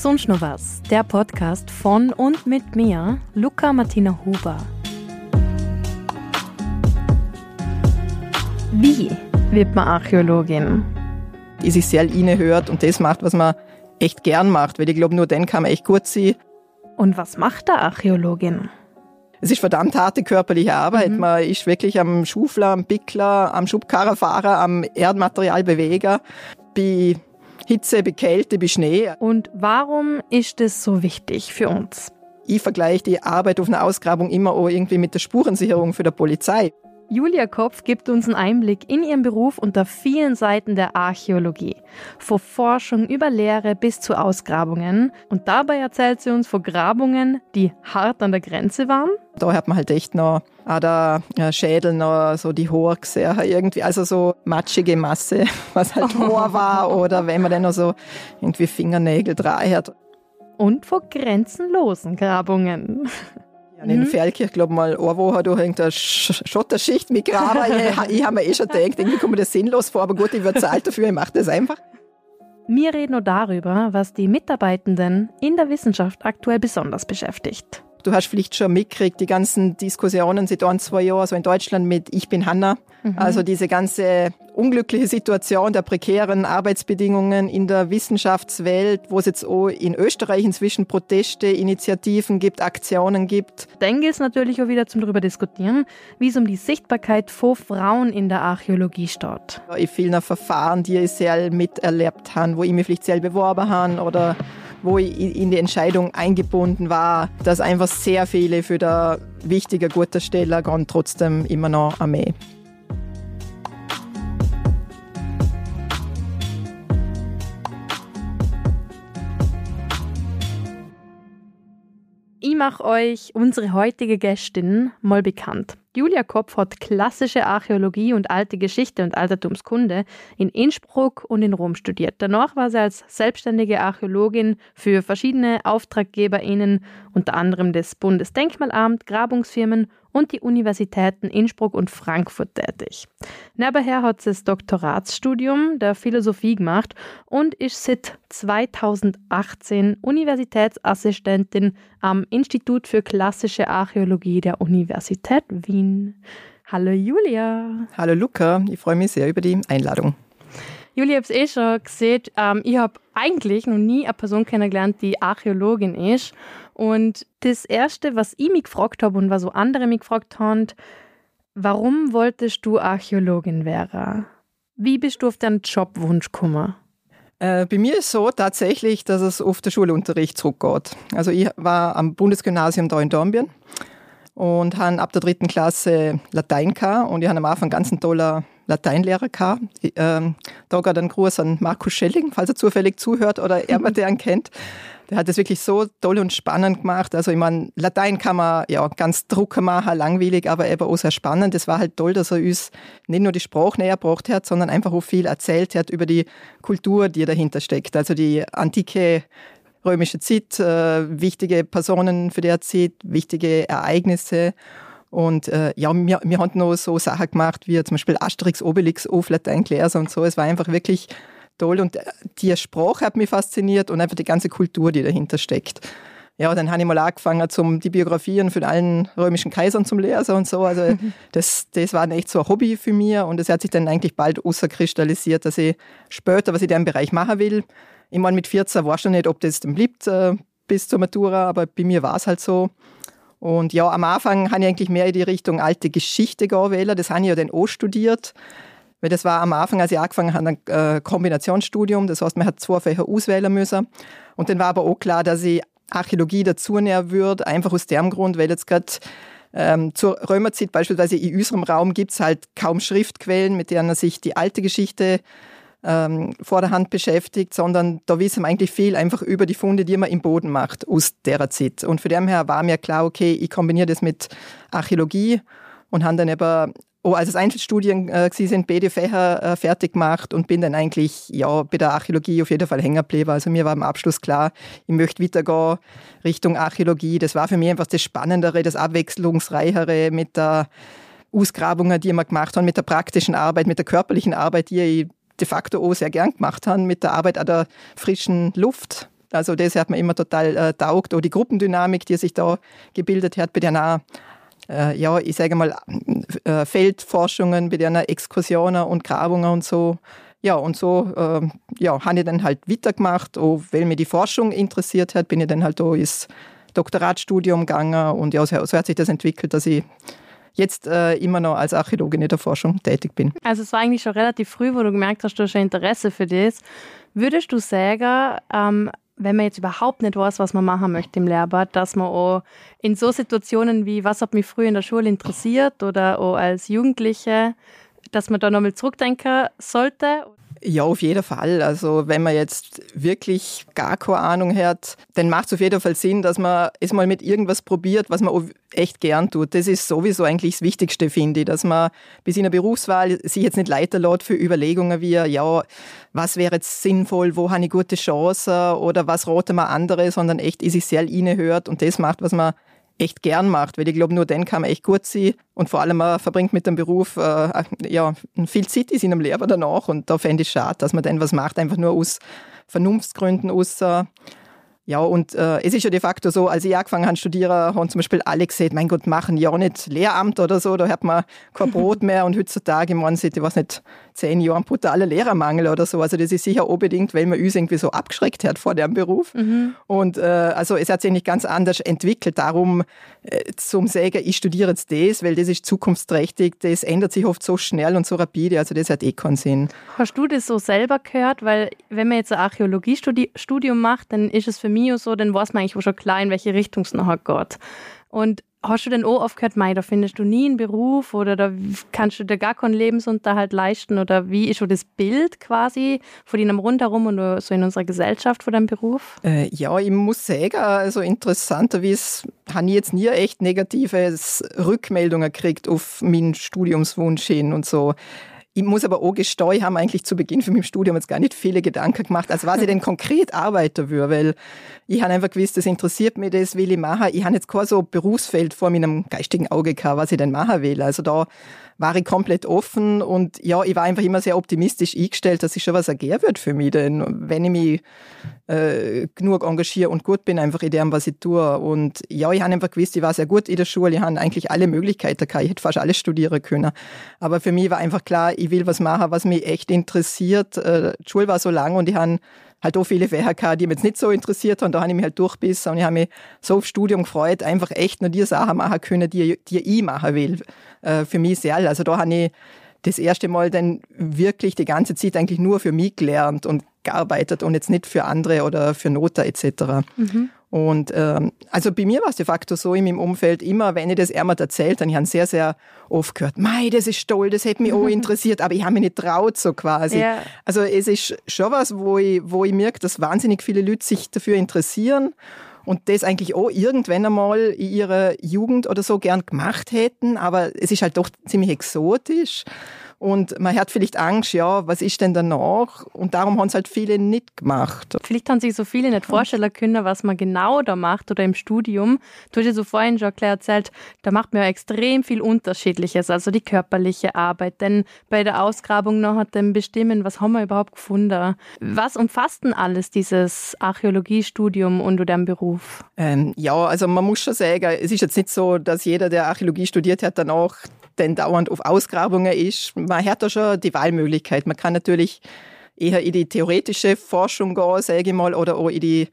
Sonst noch was, der Podcast von und mit mir, Luca Martina Huber. Wie wird man Archäologin? Die sich sehr hört und das macht, was man echt gern macht, weil ich glaube, nur dann kann man echt gut sein. Und was macht der Archäologin? Es ist verdammt harte körperliche Arbeit. Mhm. Man ist wirklich am Schufler, am Pickler, am Schubkarrenfahrer, am Erdmaterialbeweger, bei Hitze, bei Kälte, bei Schnee. Und warum ist das so wichtig für uns? Ich vergleiche die Arbeit auf einer Ausgrabung immer auch irgendwie mit der Spurensicherung für die Polizei. Julia Kopf gibt uns einen Einblick in ihren Beruf unter vielen Seiten der Archäologie. Von Forschung über Lehre bis zu Ausgrabungen. Und dabei erzählt sie uns von Grabungen, die hart an der Grenze waren. Da hat man halt echt noch auch der Schädel noch so die Haare gesehen, irgendwie, also so matschige Masse, was halt Haar war oder wenn man dann noch so irgendwie Fingernägel dran hat. Und von grenzenlosen Grabungen. Ja, in mhm. Feldkirch, glaube mal, eine Woche durch irgendeine Schotterschicht mit Graben. ich, ich habe mir eh schon gedacht, irgendwie kommt mir das sinnlos vor, aber gut, ich würde zahlt dafür, ich mache das einfach. Wir reden nur darüber, was die Mitarbeitenden in der Wissenschaft aktuell besonders beschäftigt. Du hast vielleicht schon mitgekriegt, die ganzen Diskussionen seit ein, zwei Jahren, so in Deutschland mit Ich bin Hanna. Mhm. Also diese ganze unglückliche Situation der prekären Arbeitsbedingungen in der Wissenschaftswelt, wo es jetzt auch in Österreich inzwischen Proteste, Initiativen gibt, Aktionen gibt. Dann gilt es natürlich auch wieder zum darüber diskutieren, wie es um die Sichtbarkeit von Frauen in der Archäologie steht. In vielen Verfahren, die ich sehr miterlebt habe, wo ich mich vielleicht selber beworben habe oder wo ich in die Entscheidung eingebunden war, dass einfach sehr viele für der wichtige, gute Stelle gehen trotzdem immer noch Armee. Ich mache euch unsere heutige Gästin mal bekannt. Julia Kopf hat klassische Archäologie und alte Geschichte und Altertumskunde in Innsbruck und in Rom studiert. Danach war sie als selbstständige Archäologin für verschiedene AuftraggeberInnen, unter anderem des Bundesdenkmalamt, Grabungsfirmen und die Universitäten Innsbruck und Frankfurt tätig. Nebenher hat sie das Doktoratsstudium der Philosophie gemacht und ist seit 2018 Universitätsassistentin am Institut für klassische Archäologie der Universität Wien. Hallo Julia. Hallo Luca, ich freue mich sehr über die Einladung. Julia, ich habe es eh schon gesehen. Ähm, ich habe eigentlich noch nie eine Person kennengelernt, die Archäologin ist. Und das Erste, was ich mich gefragt habe und was so andere mich gefragt haben, warum wolltest du Archäologin werden? Wie bist du auf deinen Jobwunsch gekommen? Äh, bei mir ist es so tatsächlich, dass es auf den Schulunterricht zurückgeht. Also ich war am Bundesgymnasium da in Dornbirn und habe ab der dritten Klasse Latein gehabt und ich habe am Anfang ganz einen tollen Lateinlehrer gehabt. Ähm, da geht ein Gruß an Markus Schelling, falls er zufällig zuhört oder jemand, der ihn kennt. Der hat das wirklich so toll und spannend gemacht. Also ich meine, Latein kann man ja ganz drucken machen, langweilig, aber eben auch sehr spannend. Das war halt toll, dass er uns nicht nur die Sprache näher gebracht hat, sondern einfach auch viel erzählt hat über die Kultur, die dahinter steckt. Also die antike römische Zeit, äh, wichtige Personen für die Zeit, wichtige Ereignisse. Und äh, ja, wir, wir haben noch so Sachen gemacht, wie zum Beispiel Asterix, Obelix, auf Latein gelesen und so. Es war einfach wirklich toll und äh, die Sprache hat mich fasziniert und einfach die ganze Kultur, die dahinter steckt. Ja, dann habe ich mal angefangen, zum, die Biografien von allen römischen Kaisern zum Lesen und so. Also das, das war echt so ein Hobby für mich und es hat sich dann eigentlich bald kristallisiert, dass ich später, was ich in dem Bereich machen will. Ich meine, mit 14 war schon nicht, ob das dann bleibt äh, bis zur Matura, aber bei mir war es halt so. Und ja, am Anfang habe ich eigentlich mehr in die Richtung alte Geschichte gewählt. Das habe ich ja dann auch studiert. Weil das war am Anfang, als ich angefangen habe, ein äh, Kombinationsstudium. Das heißt, man hat zwei Fächer auswählen müssen. Und dann war aber auch klar, dass ich Archäologie dazu näher würde, einfach aus dem Grund, weil jetzt gerade ähm, zur Römerzeit beispielsweise in unserem Raum gibt es halt kaum Schriftquellen, mit denen sich die alte Geschichte ähm, vor der Hand beschäftigt, sondern da wissen wir eigentlich viel einfach über die Funde, die man im Boden macht aus der Zeit. Und von dem her war mir klar, okay, ich kombiniere das mit Archäologie und habe dann eben oh, als es Einzelstudien äh, sind, beide Fächer äh, fertig gemacht und bin dann eigentlich ja, bei der Archäologie auf jeden Fall hängen geblieben. Also mir war am Abschluss klar, ich möchte weitergehen Richtung Archäologie. Das war für mich einfach das Spannendere, das Abwechslungsreichere mit der Ausgrabungen, die wir gemacht haben, mit der praktischen Arbeit, mit der körperlichen Arbeit, die ich de facto auch sehr gern gemacht habe, mit der Arbeit an der frischen Luft Also das hat mir immer total äh, taugt. Auch die Gruppendynamik, die sich da gebildet hat, bei der äh, ja, ich sage mal, äh, Feldforschungen, bei den Exkursionen und Grabungen und so. Ja, und so äh, ja, habe ich dann halt weitergemacht. Auch weil mich die Forschung interessiert hat, bin ich dann halt da ins Doktoratstudium gegangen und ja, so, so hat sich das entwickelt, dass ich jetzt äh, immer noch als Archäologin in der Forschung tätig bin. Also es war eigentlich schon relativ früh, wo du gemerkt hast, du hast ein Interesse für das. Würdest du sagen, ähm, wenn man jetzt überhaupt nicht weiß, was man machen möchte im Lehrbad, dass man auch in so Situationen wie, was hat mich früher in der Schule interessiert oder auch als Jugendliche, dass man da nochmal zurückdenken sollte? Ja, auf jeden Fall. Also wenn man jetzt wirklich gar keine Ahnung hat, dann macht es auf jeden Fall Sinn, dass man es mal mit irgendwas probiert, was man echt gern tut. Das ist sowieso eigentlich das Wichtigste, finde ich, dass man bis in der Berufswahl sich jetzt nicht leiter lässt für Überlegungen wie, ja, was wäre jetzt sinnvoll, wo habe ich gute Chancen oder was rote man andere, sondern echt in sich sehr hört und das macht, was man echt gern macht, weil ich glaube, nur dann kann man echt gut sein. Und vor allem man verbringt mit dem Beruf äh, ja, viel Zeit in seinem Leben danach. Und da fände ich schade, dass man dann was macht, einfach nur aus Vernunftsgründen, aus äh, ja, und äh, es ist ja de facto so, als ich angefangen habe zu studieren, haben zum Beispiel alle gesagt, mein Gott, machen ja nicht Lehramt oder so, da hat man kein Brot mehr und heutzutage, man sieht, ich weiß nicht, zehn Jahren brutaler Lehrermangel oder so. Also das ist sicher unbedingt, weil man uns irgendwie so abgeschreckt hat vor dem Beruf. Mhm. Und äh, also es hat sich nicht ganz anders entwickelt. Darum äh, zum Sagen, ich studiere jetzt das, weil das ist zukunftsträchtig, das ändert sich oft so schnell und so rapide, also das hat eh keinen Sinn. Hast du das so selber gehört? Weil wenn man jetzt ein Archäologiestudium macht, dann ist es für mich Mio so, dann weiß man eigentlich schon klar, in welche Richtung es nachher geht. Und hast du denn auch oft gehört, da findest du nie einen Beruf oder da kannst du dir gar keinen Lebensunterhalt leisten oder wie ist schon das Bild quasi von deinem rundherum und so in unserer Gesellschaft von deinem Beruf? Äh, ja, ich muss sagen, also interessanterweise habe ich jetzt nie echt negative Rückmeldungen gekriegt auf meinen Studiumswunsch hin und so. Ich muss aber auch gestehen, ich habe eigentlich zu Beginn von meinem Studium jetzt gar nicht viele Gedanken gemacht, als was ich denn konkret arbeiten würde, weil ich habe einfach gewusst, das interessiert mich, das will ich machen. Ich habe jetzt kein so Berufsfeld vor meinem geistigen Auge gehabt, was ich denn machen will. Also da war ich komplett offen und ja, ich war einfach immer sehr optimistisch eingestellt, dass sich schon was ergeben wird für mich, denn wenn ich mich äh, genug engagiere und gut bin einfach in dem, was ich tue. Und ja, ich habe einfach gewusst, ich war sehr gut in der Schule, ich habe eigentlich alle Möglichkeiten gehabt, ich hätte fast alles studieren können, aber für mich war einfach klar, ich will was machen, was mich echt interessiert. Äh, die Schule war so lang und ich habe halt auch viele Fächer gehabt, die mich jetzt nicht so interessiert haben. Da habe ich mich halt durchbissen und ich habe mich so aufs Studium gefreut, einfach echt nur die Sachen machen können, die, die ich machen will. Äh, für mich sehr. Also da habe ich das erste Mal dann wirklich die ganze Zeit eigentlich nur für mich gelernt und gearbeitet und jetzt nicht für andere oder für Noter etc. Mhm. Und ähm, also bei mir war es de facto so in meinem Umfeld immer, wenn ich das jemand erzählt, dann ich habe sehr, sehr oft gehört, mei, das ist toll, das hätte mich auch interessiert, aber ich habe mich nicht traut so quasi. Ja. Also es ist schon was, wo ich, wo ich merke, dass wahnsinnig viele Leute sich dafür interessieren und das eigentlich auch irgendwann einmal in ihrer Jugend oder so gern gemacht hätten, aber es ist halt doch ziemlich exotisch. Und man hat vielleicht Angst, ja, was ist denn danach? Und darum haben es halt viele nicht gemacht. Vielleicht haben sich so viele nicht vorstellen können, was man genau da macht oder im Studium. Du hast ja so vorhin schon klar erzählt, da macht man ja extrem viel Unterschiedliches, also die körperliche Arbeit. Denn bei der Ausgrabung noch hat dann bestimmen, was haben wir überhaupt gefunden. Was umfasst denn alles dieses Archäologiestudium und dein Beruf? Ähm, ja, also man muss schon sagen, es ist jetzt nicht so, dass jeder, der Archäologie studiert hat, danach denn dauernd auf Ausgrabungen ist. Man hat da schon die Wahlmöglichkeit. Man kann natürlich eher in die theoretische Forschung gehen, sage ich mal, oder auch in die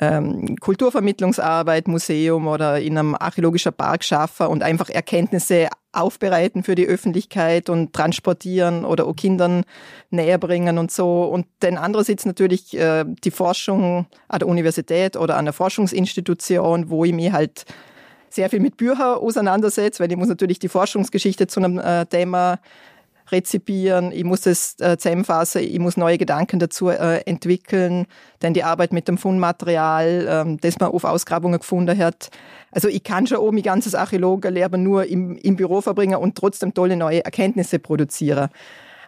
ähm, Kulturvermittlungsarbeit, Museum oder in einem archäologischen Park schaffen und einfach Erkenntnisse aufbereiten für die Öffentlichkeit und transportieren oder auch Kindern näher bringen und so. Und dann andererseits natürlich äh, die Forschung an der Universität oder an der Forschungsinstitution, wo ich mich halt sehr viel mit Büchern auseinandersetze, weil ich muss natürlich die Forschungsgeschichte zu einem äh, Thema rezipieren, ich muss es äh, zusammenfassen, ich muss neue Gedanken dazu äh, entwickeln, denn die Arbeit mit dem Fundmaterial, ähm, das man auf Ausgrabungen gefunden hat. Also ich kann schon auch mein ganzes Archäologenleben nur im, im Büro verbringen und trotzdem tolle neue Erkenntnisse produzieren.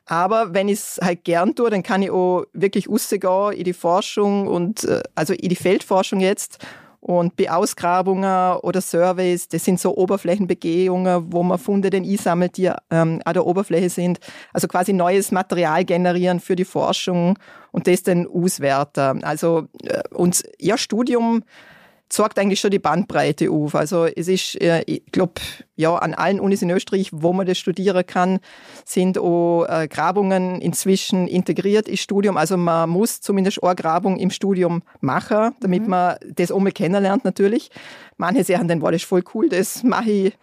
Aber wenn ich es halt gern tue, dann kann ich auch wirklich rausgehen in die Forschung und äh, also in die Feldforschung jetzt Und bei Ausgrabungen oder Surveys, das sind so Oberflächenbegehungen, wo man Funde denn einsammelt, die ähm, an der Oberfläche sind. Also quasi neues Material generieren für die Forschung und das dann auswerten. Also äh, uns ihr Studium zeigt eigentlich schon die Bandbreite auf. Also es ist, äh, ich glaube, ja, an allen Unis in Österreich, wo man das studieren kann, sind auch äh, Grabungen inzwischen integriert ins Studium. Also man muss zumindest eine Grabung im Studium machen, damit mhm. man das auch mal kennenlernt natürlich. Manche sagen dann, wow, das ist voll cool, das mache ich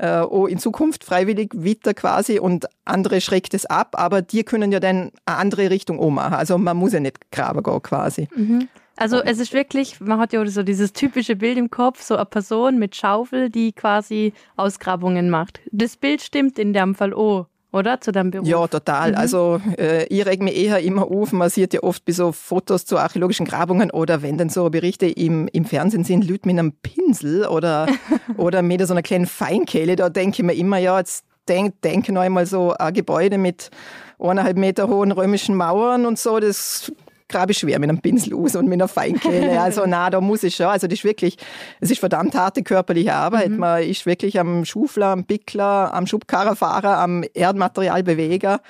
äh, auch in Zukunft freiwillig weiter quasi und andere schreckt es ab, aber die können ja dann eine andere Richtung auch machen. Also man muss ja nicht graben gehen quasi. Mhm. Also es ist wirklich, man hat ja so dieses typische Bild im Kopf, so eine Person mit Schaufel, die quasi Ausgrabungen macht. Das Bild stimmt in dem Fall auch oder? Zu deinem Beruf? Ja, total. Mhm. Also äh, ich reg mich eher immer auf. Man sieht ja oft bei so Fotos zu archäologischen Grabungen oder wenn dann so Berichte im, im Fernsehen sind, Leute mit einem Pinsel oder, oder mit so einer kleinen Feinkehle, da denke ich mir immer, ja, jetzt denk, denke noch einmal so ein Gebäude mit eineinhalb Meter hohen römischen Mauern und so, das grabe schwer mit einem Pinsel aus und mit einer Feinkehle. Also na, da muss ich schon. Also das ist wirklich, es ist verdammt harte körperliche Arbeit. Mhm. Man ist wirklich am Schufler, am Pickler, am Schubkarrenfahrer, am Erdmaterialbeweger.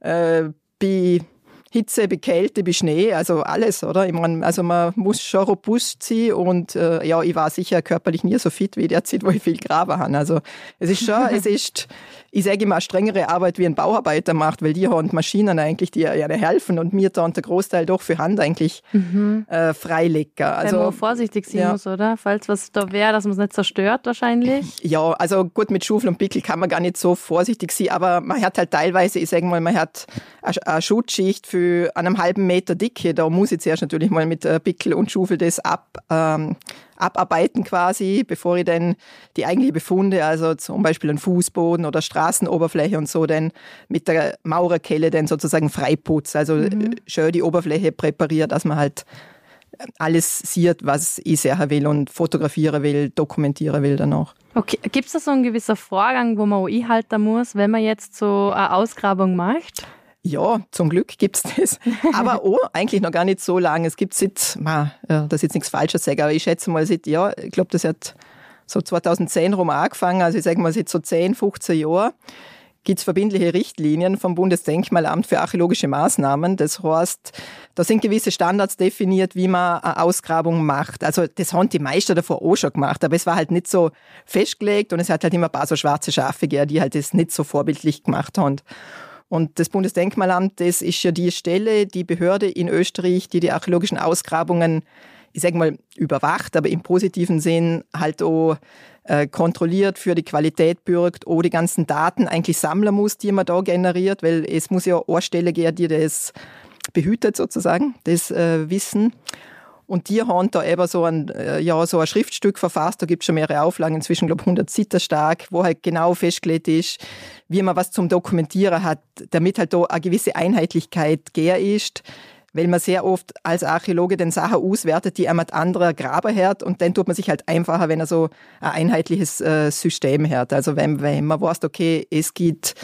Äh, bei Hitze, bei Kälte, bei Schnee, also alles, oder? Ich meine, also man muss schon robust sein und äh, ja, ich war sicher körperlich nie so fit wie der Zeit, wo ich viel graben habe. Also es ist schon, es ist ich sage immer, strengere Arbeit wie ein Bauarbeiter macht, weil die haben Maschinen eigentlich, die ja helfen und mir dann der Großteil doch für Hand eigentlich mhm. äh, freilegen. Also Weil man vorsichtig sein ja. muss, oder? Falls was da wäre, dass man es nicht zerstört wahrscheinlich. Ja, also gut, mit Schufeln und Pickel kann man gar nicht so vorsichtig sein, aber man hat halt teilweise, ich sage mal, man hat eine Schutzschicht für einen halben Meter Dicke. Da muss ich zuerst natürlich mal mit äh, Pickel und Schufel das ab ähm, abarbeiten quasi, bevor ich dann die eigentliche Befunde, also zum Beispiel einen Fußboden oder Straßenoberfläche und so, dann mit der Maurerkelle dann sozusagen freiputze. Also mhm. schön die Oberfläche präpariert, dass man halt alles sieht, was ich sehen will und fotografieren will, dokumentieren will danach. Okay, gibt es da so einen gewissen Vorgang, wo man auch einhalten muss, wenn man jetzt so eine Ausgrabung macht? Ja, zum Glück gibt es das. Aber oh, eigentlich noch gar nicht so lange. Es gibt seit, ma, das ist jetzt nichts Falsches sagen, aber ich schätze mal seit, ja, ich glaube, das hat so 2010 rum angefangen, also ich sage mal seit so 10, 15 Jahren gibt es verbindliche Richtlinien vom Bundesdenkmalamt für archäologische Maßnahmen. Das heißt, da sind gewisse Standards definiert, wie man eine Ausgrabung macht. Also das haben die Meister davor auch schon gemacht, aber es war halt nicht so festgelegt und es hat halt immer ein paar so schwarze Schafe gegeben, die halt das nicht so vorbildlich gemacht haben. Und das Bundesdenkmalamt, das ist ja die Stelle, die Behörde in Österreich, die die archäologischen Ausgrabungen, ich sage mal, überwacht, aber im positiven Sinn halt auch äh, kontrolliert, für die Qualität bürgt, auch die ganzen Daten eigentlich sammeln muss, die man da generiert, weil es muss ja eine Stelle geben, die das behütet sozusagen, das äh, Wissen. Und die haben da eben so ein, äh, ja, so ein Schriftstück verfasst, da gibt es schon mehrere Auflagen, inzwischen glaube 100 Seiten stark, wo halt genau festgelegt ist, wie man was zum Dokumentieren hat, damit halt da eine gewisse Einheitlichkeit gär ist, weil man sehr oft als Archäologe den Sachen auswertet, die einmal anderer Graber hört. Und dann tut man sich halt einfacher, wenn er so ein einheitliches äh, System hört. Also wenn, wenn man weiß, okay, es gibt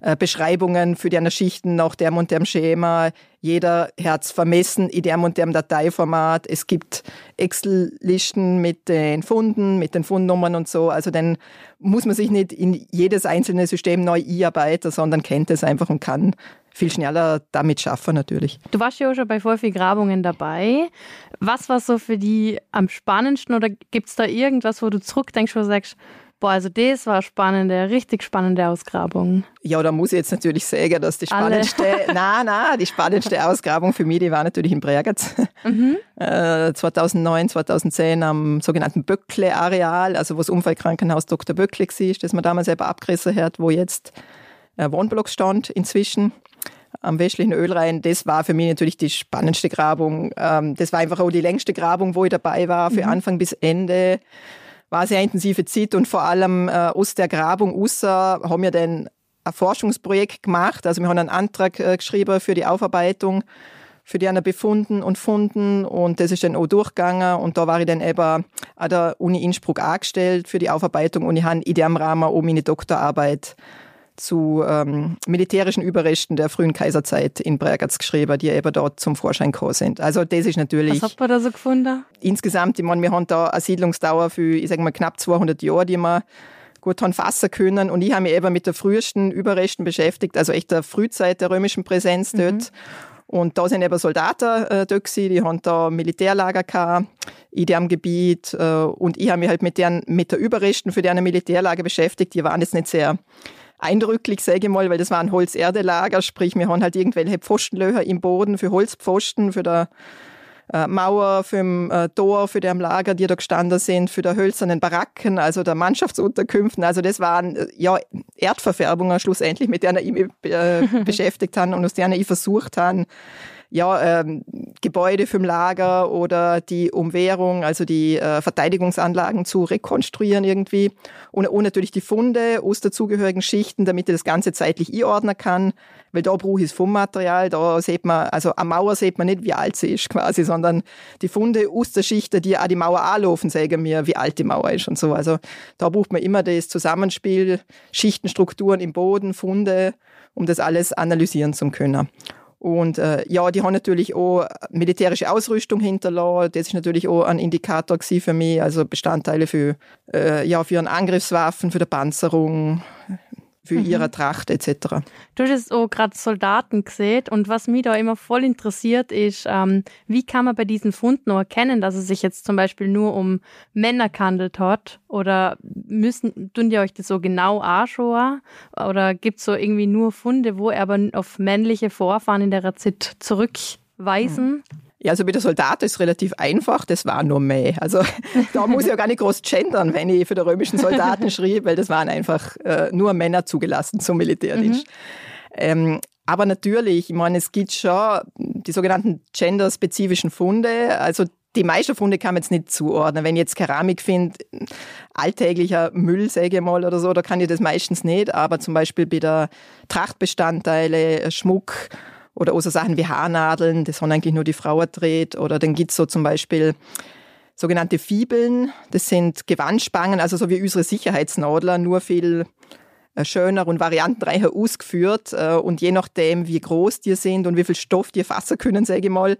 äh, Beschreibungen für die Schichten nach dem und dem Schema. Jeder Herz vermessen in dem und dem Dateiformat. Es gibt Excel-Listen mit den Funden, mit den Fundnummern und so. Also dann muss man sich nicht in jedes einzelne System neu einarbeiten, sondern kennt es einfach und kann viel schneller damit schaffen natürlich. Du warst ja auch schon bei voll viel Grabungen dabei. Was war so für die am spannendsten oder gibt es da irgendwas, wo du zurückdenkst, wo du sagst, Boah, also das war spannende, richtig spannende Ausgrabung. Ja, da muss ich jetzt natürlich sagen, dass die spannendste, na, na, die spannendste Ausgrabung für mich, die war natürlich in Bregenz. Mhm. Äh, 2009, 2010 am sogenannten Böckle-Areal, also wo das Unfallkrankenhaus Dr. Böckle war, das man damals selber abgerissen hat, wo jetzt äh, Wohnblock stand inzwischen am westlichen Ölrhein, das war für mich natürlich die spannendste Grabung. Ähm, das war einfach auch die längste Grabung, wo ich dabei war, für mhm. Anfang bis Ende war sehr intensive Zeit und vor allem äh, aus der Grabung raus haben wir dann ein Forschungsprojekt gemacht. Also wir haben einen Antrag äh, geschrieben für die Aufarbeitung, für die einer befunden und funden. Und das ist dann auch durchgegangen. Und da war ich dann eben an der Uni Innsbruck angestellt für die Aufarbeitung. Und ich habe in dem Rahmen auch meine Doktorarbeit zu ähm, militärischen Überresten der frühen Kaiserzeit in Bregenz geschrieben, die eben dort zum Vorschein gekommen sind. Also das ist natürlich... Was hat man da so gefunden? Insgesamt, ich meine, wir haben da eine Siedlungsdauer für, ich sage mal, knapp 200 Jahre, die wir gut haben fassen können. Und ich habe mich eben mit der frühesten Überresten beschäftigt, also echt der Frühzeit der römischen Präsenz mhm. dort. Und da sind eben Soldaten äh, dort gewesen, die haben da Militärlager gehabt in dem Gebiet. Äh, und ich habe mich halt mit, deren, mit der Überresten für deren Militärlager beschäftigt. Die waren jetzt nicht sehr eindrücklich, sage ich mal, weil das war ein Holz-Erde-Lager, sprich, wir haben halt irgendwelche Pfostenlöcher im Boden für Holzpfosten, für der äh, Mauer, für dem äh, Tor, für dem Lager, die da gestanden sind, für der hölzernen Baracken, also der Mannschaftsunterkünften. Also das waren äh, ja Erdverfärbungen schlussendlich, mit denen ich mich äh, beschäftigt habe und aus denen ich versucht habe, ja, ähm, Gebäude vom Lager oder die Umwehrung, also die äh, Verteidigungsanlagen zu rekonstruieren irgendwie. Und, und natürlich die Funde aus dazugehörigen Schichten, damit ich das Ganze zeitlich einordnen kann. Weil da brauche ich das Fundmaterial, da sieht man, also am Mauer sieht man nicht, wie alt sie ist quasi, sondern die Funde aus der Schicht, die auch die Mauer anlaufen, sagen mir, wie alt die Mauer ist und so. Also da braucht man immer das Zusammenspiel, Schichtenstrukturen im Boden, Funde, um das alles analysieren zu können. Und äh, ja, die haben natürlich auch militärische Ausrüstung hinterlassen. Das ist natürlich auch ein Indikator für mich, also Bestandteile für, äh, ja, für einen Angriffswaffen, für die Panzerung, für mhm. ihre Tracht etc. Du hast jetzt auch gerade Soldaten gesehen und was mich da immer voll interessiert ist, ähm, wie kann man bei diesen Funden noch erkennen, dass es sich jetzt zum Beispiel nur um Männer gehandelt hat oder müssen, tun die euch das so genau anschauen oder gibt es so irgendwie nur Funde, wo aber auf männliche Vorfahren in der Zeit zurückweisen? Mhm. Ja, also mit der Soldat ist relativ einfach, das war nur mehr. Also da muss ich ja gar nicht groß gendern, wenn ich für die römischen Soldaten schrieb, weil das waren einfach äh, nur Männer zugelassen zum Militärdienst. Mhm. Ähm, aber natürlich, ich meine, es gibt schon die sogenannten genderspezifischen Funde. Also die meisten Funde kann man jetzt nicht zuordnen. Wenn ich jetzt Keramik finde, alltäglicher Müll, sage ich mal, oder so, da kann ich das meistens nicht. Aber zum Beispiel bei der Trachtbestandteile, Schmuck oder auch so Sachen wie Haarnadeln, das haben eigentlich nur die Frau dreht. Oder dann gibt es so zum Beispiel sogenannte Fibeln, das sind Gewandspangen, also so wie unsere Sicherheitsnadler, nur viel äh, schöner und variantenreicher ausgeführt. Äh, und je nachdem, wie groß die sind und wie viel Stoff die fassen können, sage ich mal,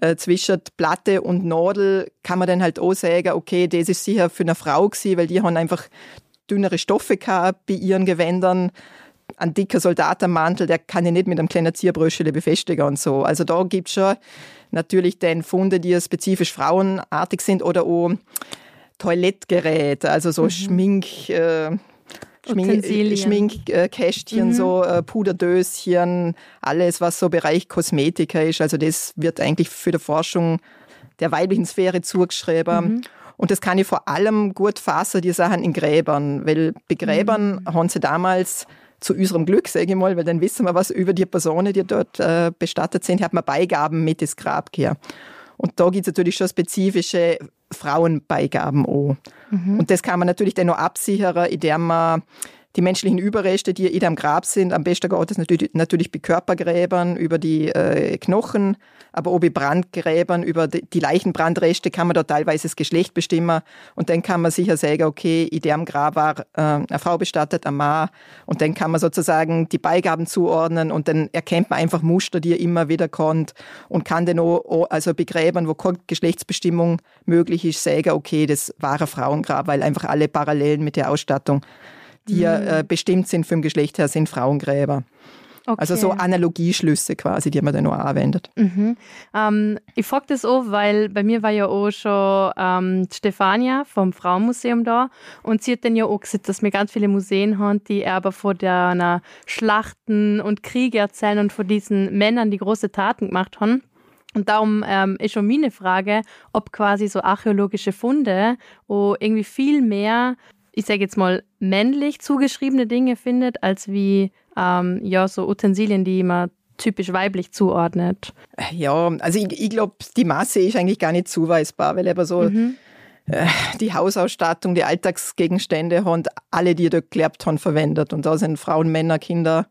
äh, zwischen Platte und Nadel, kann man dann halt auch sagen, okay, das ist sicher für eine Frau gewesen, weil die haben einfach dünnere Stoffe gehabt bei ihren Gewändern ein dicker Soldatenmantel, der kann ich nicht mit einem kleinen Zierbröschele befestigen und so. Also da gibt es schon natürlich den Funde, die spezifisch frauenartig sind oder auch Toilettgerät, also so mhm. Schmink... Äh, Schmink, Schminkkästchen, mhm. so äh, Puderdöschen, alles, was so Bereich Kosmetika ist. Also das wird eigentlich für die Forschung der weiblichen Sphäre zugeschrieben. Mhm. Und das kann ich vor allem gut fassen, die Sachen in Gräbern, weil bei Gräbern mhm. haben sie damals zu unserem Glück, sage ich mal, weil dann wissen wir was über die Personen, die dort äh, bestattet sind, hat man Beigaben mit ins Grab gehört. Und da gibt es natürlich schon spezifische Frauenbeigaben auch. Mhm. Und das kann man natürlich dann noch absichern, indem man die menschlichen Überreste, die in am Grab sind, am besten geht es natürlich, natürlich bei Körpergräbern, über die äh, Knochen, aber auch bei Brandgräbern, über die, die Leichenbrandreste kann man da teilweise das Geschlecht bestimmen. Und dann kann man sicher sagen, okay, in dem Grab war äh, eine Frau bestattet, ein Mann. Und dann kann man sozusagen die Beigaben zuordnen und dann erkennt man einfach Muster, die er immer wieder kommt und kann dann auch, also bei Gräbern, wo keine Geschlechtsbestimmung möglich ist, sagen, okay, das war ein Frauengrab, weil einfach alle Parallelen mit der Ausstattung die ja mhm. äh, bestimmt sind vom Geschlecht her, sind Frauengräber. Okay. Also so Analogieschlüsse quasi, die man dann noch anwendet. Mhm. Ähm, ich frage das auch, weil bei mir war ja auch schon ähm, Stefania vom Frauenmuseum da und sie hat dann ja auch gesagt, dass wir ganz viele Museen haben, die aber vor der Schlachten und Kriege erzählen und von diesen Männern, die große Taten gemacht haben. Und darum ähm, ist schon meine Frage, ob quasi so archäologische Funde wo irgendwie viel mehr ich sage jetzt mal, männlich zugeschriebene Dinge findet, als wie ähm, ja, so Utensilien, die man typisch weiblich zuordnet. Ja, also ich, ich glaube, die Masse ist eigentlich gar nicht zuweisbar, weil aber so mhm. äh, die Hausausstattung, die Alltagsgegenstände haben alle, die dort gelebt haben, verwendet. Und da sind Frauen, Männer, Kinder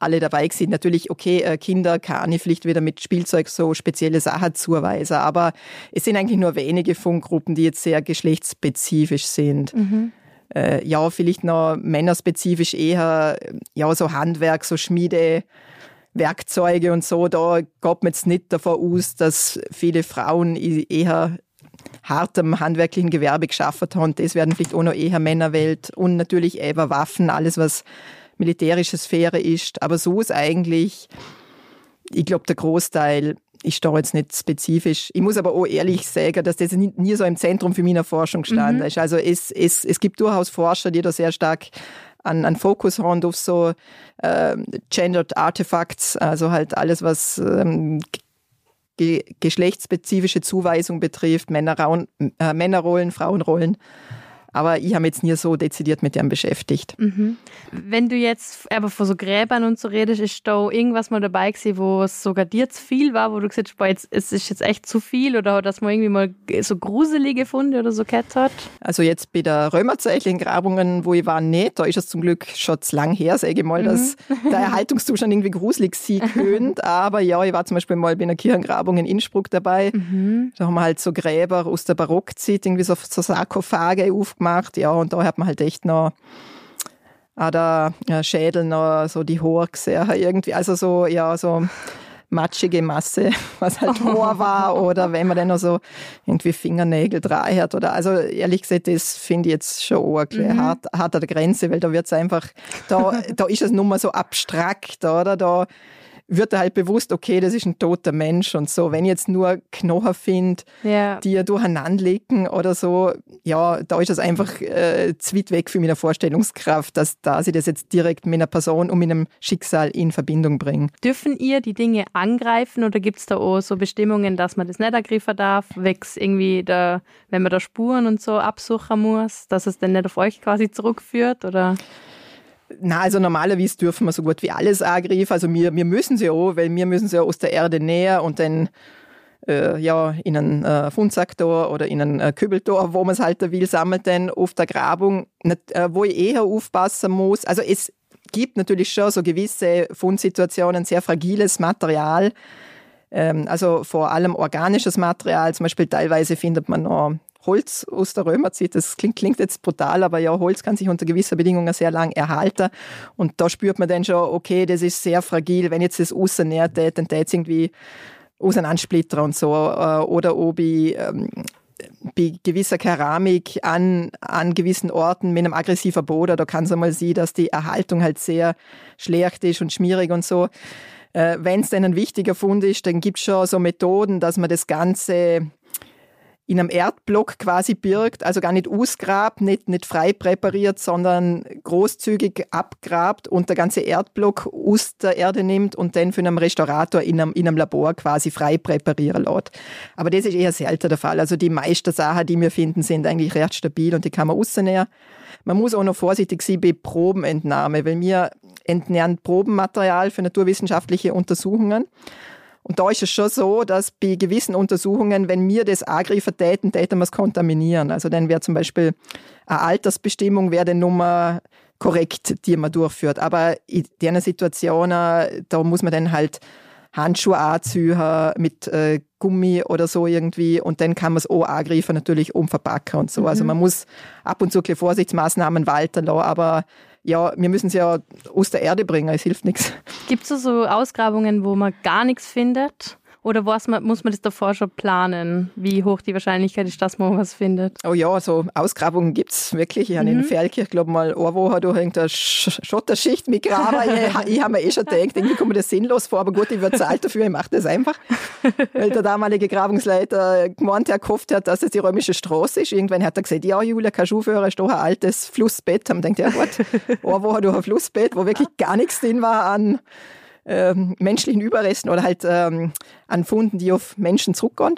alle dabei gewesen. Natürlich, okay, äh, Kinder kann ich vielleicht wieder mit Spielzeug so spezielle Sachen zuweisen, aber es sind eigentlich nur wenige Funkgruppen, die jetzt sehr geschlechtsspezifisch sind. Mhm. Äh, ja, vielleicht noch männerspezifisch eher, ja, so Handwerk, so Schmiede, Werkzeuge und so, da geht man jetzt nicht davon aus, dass viele Frauen eher hartem handwerklichen Gewerbe geschaffen haben. Das werden vielleicht auch noch eher Männerwelt und natürlich eben Waffen, alles was militärische Sphäre ist. Aber so ist eigentlich, ich glaube, der Großteil ist da jetzt nicht spezifisch. Ich muss aber auch ehrlich sagen, dass das nie so im Zentrum für meine Forschung gestanden mhm. ist. Also es, es, es gibt durchaus Forscher, die da sehr stark an, an Fokus haben auf so äh, Gendered Artifacts, also halt alles, was ähm, ge geschlechtsspezifische Zuweisung betrifft, Männerraun, äh, Männerrollen, Frauenrollen. Aber ich habe mich jetzt nie so dezidiert mit dem beschäftigt. Mhm. Wenn du jetzt aber von so Gräbern und so redest, ist da irgendwas mal dabei gewesen, wo es sogar dir zu viel war, wo du gesagt hast, boah, jetzt, es ist jetzt echt zu viel oder dass man irgendwie mal so gruselige Funde oder so gehabt hat? Also jetzt bei der römerzeitlichen Grabungen, wo ich war, nicht. Da ist es zum Glück schon zu lang her, sage ich mal, mhm. dass der Erhaltungszustand irgendwie gruselig sich könnte. Aber ja, ich war zum Beispiel mal bei einer Kirchengrabung in Innsbruck dabei. Mhm. Da haben wir halt so Gräber aus der Barockzeit, irgendwie so, so Sarkophage aufgebaut gemacht, ja, und da hat man halt echt noch auch der ja, Schädel noch so die Haare gesehen, irgendwie, also so, ja, so matschige Masse, was halt Haar war, oder wenn man dann noch so irgendwie Fingernägel dran hat, oder, also ehrlich gesagt, das finde ich jetzt schon ein mhm. hart, hart an der Grenze, weil da wird es einfach, da, da ist es nur mal so abstrakt, oder, da wird er halt bewusst, okay, das ist ein toter Mensch und so. Wenn ich jetzt nur Knochen finde, ja. die ja durcheinander liegen oder so, ja, da ist das einfach äh, zu weit weg für meine Vorstellungskraft, dass da sie das jetzt direkt mit einer Person und mit einem Schicksal in Verbindung bringen. Dürfen ihr die Dinge angreifen oder gibt es da auch so Bestimmungen, dass man das nicht ergreifen darf, wächst irgendwie da, wenn man da Spuren und so absuchen muss, dass es dann nicht auf euch quasi zurückführt oder? Na, also normalerweise dürfen wir so gut wie alles angreifen. Also wir, wir müssen sie auch, weil wir müssen sie aus der Erde näher und dann äh, ja, in einen äh, Fundsektor oder in einen äh, Kübeltor, wo man es halt will, sammelt dann auf der Grabung, nicht, äh, wo ich eher aufpassen muss. Also es gibt natürlich schon so gewisse Fundsituationen, sehr fragiles Material, ähm, also vor allem organisches Material, zum Beispiel teilweise findet man noch Holz aus der Römerzeit. Das klingt, klingt jetzt brutal, aber ja, Holz kann sich unter gewisser Bedingungen sehr lang erhalten. Und da spürt man dann schon, okay, das ist sehr fragil. Wenn jetzt das rausnährt, dann tät es irgendwie auseinandersplittern und so. Äh, oder ob ich ähm, bei gewisser Keramik an, an gewissen Orten mit einem aggressiven Boden, da kann es einmal sehen, dass die Erhaltung halt sehr schlecht ist und schmierig und so. Äh, Wenn es dann ein wichtiger Fund ist, dann gibt es schon so Methoden, dass man das Ganze in einem Erdblock quasi birgt, also gar nicht ausgrabt, nicht, nicht frei präpariert, sondern großzügig abgrabt und der ganze Erdblock aus der Erde nimmt und dann für einen Restaurator in einem, in einem Labor quasi frei präparieren lässt. Aber das ist eher selten der Fall. Also die meisten Sachen, die wir finden, sind eigentlich recht stabil und die kann man rausnehmen. Man muss auch noch vorsichtig sein bei Probenentnahme, weil wir entnehmen Probenmaterial für naturwissenschaftliche Untersuchungen. Und da ist es schon so, dass bei gewissen Untersuchungen, wenn wir das angreifen täten, täten wir es kontaminieren. Also dann wäre zum Beispiel eine Altersbestimmung, wäre die Nummer korrekt, die man durchführt. Aber in diesen Situationen, da muss man dann halt Handschuhe anziehen mit äh, Gummi oder so irgendwie und dann kann man es auch angreifen, natürlich umverpacken und so. Also mhm. Also man muss ab und zu Vorsichtsmaßnahmen walten lassen, aber ja, wir müssen sie ja aus der Erde bringen, es hilft nichts. Gibt es so Ausgrabungen, wo man gar nichts findet? Oder man, muss man das davor schon planen, wie hoch die Wahrscheinlichkeit ist, dass man was findet? Oh ja, so Ausgrabungen gibt es wirklich. Ich habe mhm. in Feldkirch, glaube mal, eine Woche durch irgendeine Schotterschicht mitgraben. ich, ich habe mir eh schon gedacht, irgendwie kommt mir das sinnlos vor, aber gut, ich würde zahlt dafür, ich mache das einfach. Weil der damalige Grabungsleiter gemeint hat, gehofft hat, dass es die römische Straße ist. Irgendwann hat er gesagt, ja, Julia, kannst du aufhören, ist doch ein altes Flussbett. Haben denkt, ja gut, eine Woche durch ein Flussbett, wo wirklich gar nichts drin war an ähm, menschlichen Überresten oder halt ähm, an Funden, die auf Menschen zurückgehen.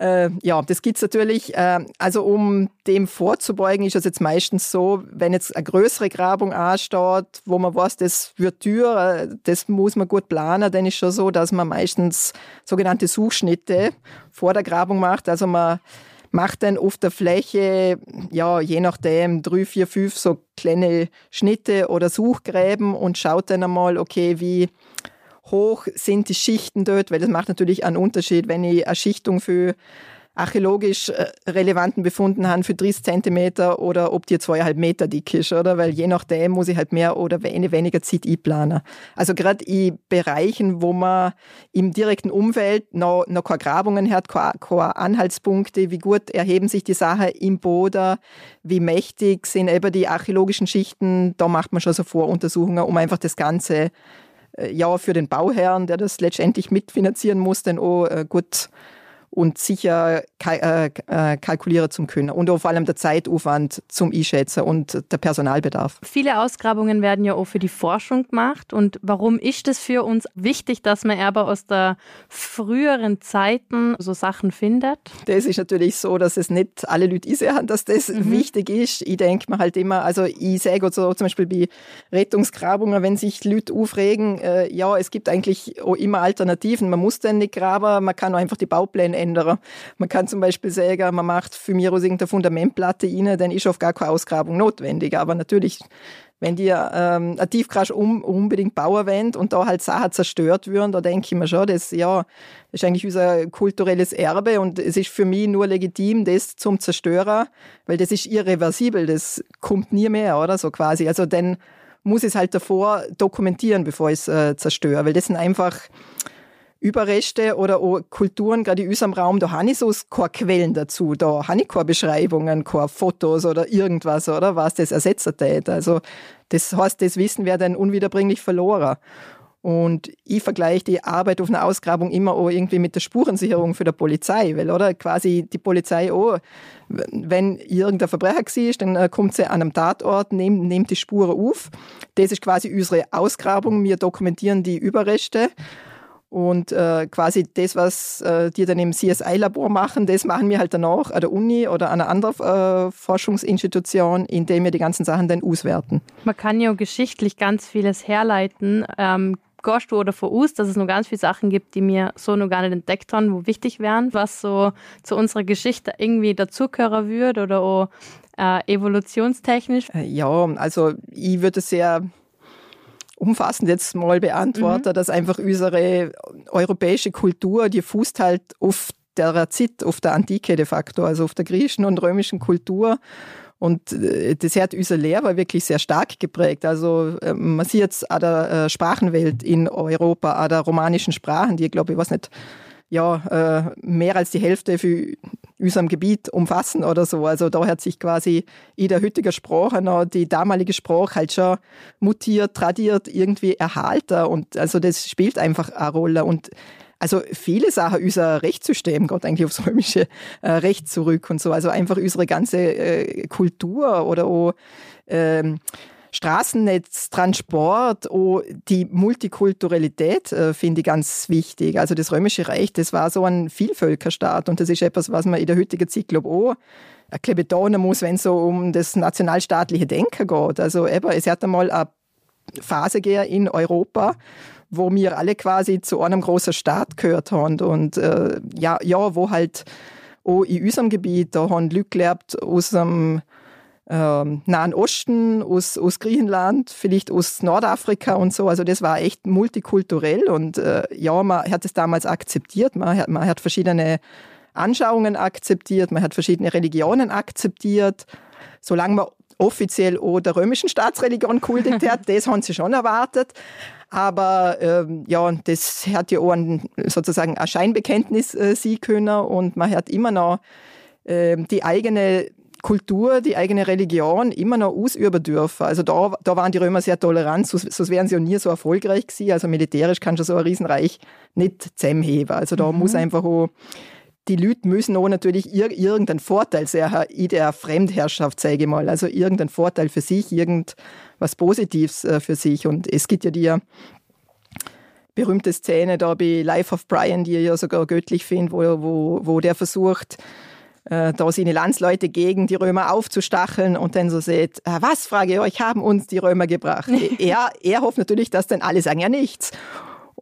Äh, ja, das gibt's natürlich. Äh, also um dem vorzubeugen, ist es jetzt meistens so, wenn jetzt eine größere Grabung ansteht, wo man weiß, das wird teuer, das muss man gut planen, dann ist schon so, dass man meistens sogenannte Suchschnitte vor der Grabung macht. Also man macht dann auf der Fläche, ja, je nachdem, drei, vier, fünf so kleine Schnitte oder Suchgräben und schaut dann einmal, okay, wie hoch sind die Schichten dort, weil das macht natürlich einen Unterschied, wenn ich eine Schichtung für archäologisch äh, relevanten Befunden haben für 30 Zentimeter oder ob die zweieinhalb Meter dick ist, oder? Weil je nachdem muss ich halt mehr oder weniger Zeit einplanen. Also gerade in Bereichen, wo man im direkten Umfeld noch, noch keine Grabungen hat, keine, keine Anhaltspunkte, wie gut erheben sich die Sachen im Boden, wie mächtig sind eben die archäologischen Schichten, da macht man schon so Voruntersuchungen, um einfach das Ganze äh, ja für den Bauherrn, der das letztendlich mitfinanzieren muss, dann auch äh, gut und sicher äh, äh, kalkulieren zum können und auch vor allem der Zeitaufwand zum Einschätzen und der Personalbedarf. Viele Ausgrabungen werden ja auch für die Forschung gemacht und warum ist es für uns wichtig, dass man aber aus der früheren Zeiten so Sachen findet? Das ist natürlich so, dass es nicht alle Leute sehen, dass das mhm. wichtig ist. Ich denke mir halt immer, also ich sage so zum Beispiel bei Rettungsgrabungen, wenn sich Leute aufregen, äh, ja, es gibt eigentlich auch immer Alternativen. Man muss dann nicht graben, man kann auch einfach die Baupläne ändern. Man kann zum Beispiel sagen, man macht für mich aus irgendeiner Fundamentplatte rein, dann ist auf gar keine Ausgrabung notwendig. Aber natürlich, wenn die ähm, ein Tiefkrasch um, unbedingt bauen wollen und da halt Sachen zerstört würden, da denke ich mir schon, das, ja, das ist eigentlich unser kulturelles Erbe und es ist für mich nur legitim, das zum Zerstören, weil das ist irreversibel, das kommt nie mehr, oder so quasi. Also dann muss ich es halt davor dokumentieren, bevor ich es äh, zerstöre, weil das sind einfach Überreste oder auch Kulturen, gerade in unserem Raum, da habe ich so keine Quellen dazu, da habe ich keine Beschreibungen, keine Fotos oder irgendwas, oder was das ersetzen tät. Also das heißt, das Wissen wäre dann unwiederbringlich verloren. Und ich vergleiche die Arbeit auf einer Ausgrabung immer auch irgendwie mit der Spurensicherung für die Polizei, weil, oder, quasi die Polizei auch, wenn irgendein Verbrecher war, dann äh, kommt sie an einem Tatort, nimmt, nimmt die Spuren auf. Das ist quasi unsere Ausgrabung. Wir dokumentieren die Überreste. Und äh, quasi das, was äh, die dann im CSI-Labor machen, das machen wir halt danach an der Uni oder an einer anderen äh, Forschungsinstitution, indem wir die ganzen Sachen dann auswerten. Man kann ja geschichtlich ganz vieles herleiten. Ähm, du oder voraus, dass es noch ganz viele Sachen gibt, die mir so noch gar nicht entdeckt haben, wo wichtig wären, was so zu unserer Geschichte irgendwie dazugehören würde oder auch äh, evolutionstechnisch? Äh, ja, also ich würde sehr umfassend jetzt mal beantworten, mhm. dass einfach unsere europäische Kultur, die fußt halt auf der Zeit, auf der Antike de facto, also auf der griechischen und römischen Kultur. Und äh, das hat unser Lehrer wirklich sehr stark geprägt. Also äh, man sieht jetzt an der äh, Sprachenwelt in Europa, an der romanischen Sprachen, die, glaube ich, was nicht, ja, mehr als die Hälfte für unserem Gebiet umfassen oder so. Also da hat sich quasi in der heutigen Sprache noch die damalige Sprache halt schon mutiert, tradiert, irgendwie erhalten und also das spielt einfach eine Rolle und also viele Sachen, unser Rechtssystem geht eigentlich aufs römische äh, Recht zurück und so. Also einfach unsere ganze äh, Kultur oder auch ähm, Straßennetz, Transport, oh, die Multikulturalität äh, finde ich ganz wichtig. Also das Römische Reich, das war so ein Vielvölkerstaat und das ist etwas, was man in der heutigen Zeit, glaube auch ein betonen muss, wenn es so um das nationalstaatliche Denken geht. Also eben, es hat einmal eine Phase gegeben in Europa, wo wir alle quasi zu einem großen Staat gehört haben und äh, ja, ja, wo halt auch in unserem Gebiet, da haben Leute gelebt aus dem ähm, Nahen Osten, aus, aus Griechenland, vielleicht aus Nordafrika und so. Also das war echt multikulturell und äh, ja, man hat es damals akzeptiert. Man hat, man hat verschiedene Anschauungen akzeptiert, man hat verschiedene Religionen akzeptiert. Solange man offiziell auch der römischen Staatsreligion kultigt hat, das haben sie schon erwartet. Aber ähm, ja, das hat ja auch ein, sozusagen ein Scheinbekenntnis äh, sein können und man hat immer noch äh, die eigene Kultur, die eigene Religion immer noch ausüben dürfen. Also da, da waren die Römer sehr tolerant, sonst, sonst wären sie ja nie so erfolgreich gewesen. Also militärisch kann schon so ein Riesenreich nicht zusammenheben. Also da mhm. muss einfach auch, die Leute müssen auch natürlich ir irgendeinen Vorteil sehen in der Fremdherrschaft, sage ich mal. Also irgendeinen Vorteil für sich, irgendwas Positives äh, für sich. Und es gibt ja die berühmte Szene da bei Life of Brian, die ich ja sogar göttlich finde, wo, wo, wo der versucht, äh, da seine Landsleute gegen die Römer aufzustacheln und dann so seht, äh, was, frage ich euch, haben uns die Römer gebracht? er, er hofft natürlich, dass dann alle sagen ja nichts.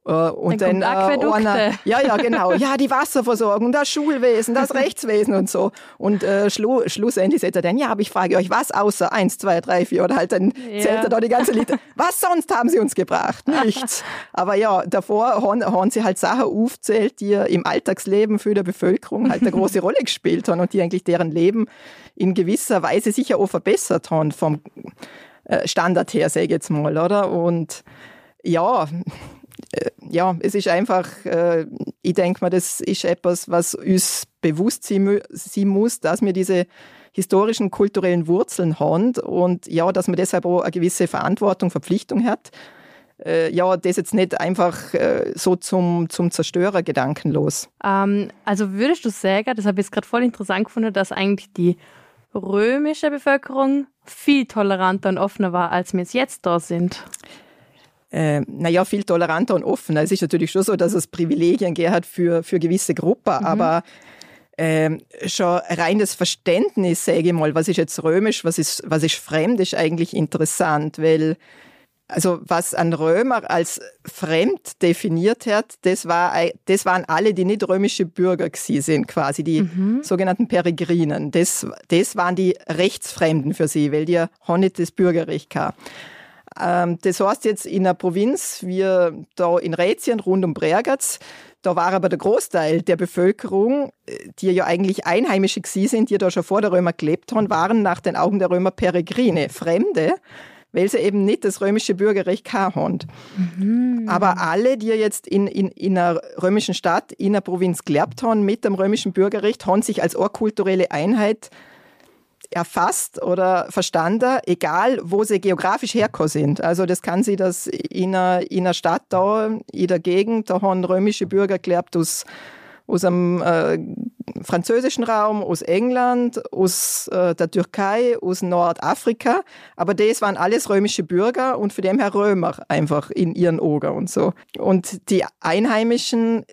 Äh, und dann, dann äh, einer, ja, ja, genau. Ja, die Wasserversorgung, das Schulwesen, das Rechtswesen und so. Und äh, schlu schlussendlich sagt er dann, ja, aber ich frage euch, was außer eins, zwei, drei, vier oder halt dann ja. zählt er da die ganze Lied. Was sonst haben sie uns gebracht? Nichts. aber ja, davor haben, haben sie halt Sachen aufzählt, die im Alltagsleben für die Bevölkerung halt eine große Rolle gespielt haben und die eigentlich deren Leben in gewisser Weise sicher auch verbessert haben vom äh, Standard her, sage ich jetzt mal, oder? Und ja, ja, es ist einfach, äh, ich denke mal, das ist etwas, was uns bewusst sein muss, dass wir diese historischen, kulturellen Wurzeln haben und ja, dass man deshalb auch eine gewisse Verantwortung, Verpflichtung hat. Äh, ja, das jetzt nicht einfach äh, so zum, zum Zerstörer gedankenlos. Ähm, also würdest du sagen, das habe ich jetzt gerade voll interessant gefunden, dass eigentlich die römische Bevölkerung viel toleranter und offener war, als wir es jetzt da sind? Äh, naja, viel toleranter und offener. Es ist natürlich schon so, dass es Privilegien hat für, für gewisse Gruppen, mhm. aber äh, schon rein das Verständnis, sage ich mal, was ist jetzt römisch, was ist, was ist fremd, ist eigentlich interessant, weil also was ein Römer als fremd definiert hat, das, war, das waren alle, die nicht römische Bürger sind, quasi die mhm. sogenannten Peregrinen. Das, das waren die Rechtsfremden für sie, weil die haben nicht das Bürgerrecht gehabt. Ähm, das heißt jetzt in einer Provinz wie da in Rätien rund um Bregenz, da war aber der Großteil der Bevölkerung, äh, die ja eigentlich Einheimische sind, die da schon vor der Römer gelebt haben, waren nach den Augen der Römer Peregrine, Fremde, weil sie eben nicht das römische Bürgerrecht haben. Mhm. Aber alle, die jetzt in, in, in einer römischen Stadt, in einer Provinz gelebt haben mit dem römischen Bürgerrecht, haben sich als kulturelle Einheit erfasst oder verstanden, egal wo sie geografisch hergekommen sind. Also das kann sie das in einer, in einer Stadt da, in der Gegend, da haben römische Bürger gelebt aus, aus dem äh, französischen Raum, aus England, aus äh, der Türkei, aus Nordafrika. Aber das waren alles römische Bürger und für dem her Römer einfach in ihren Augen und so. Und die Einheimischen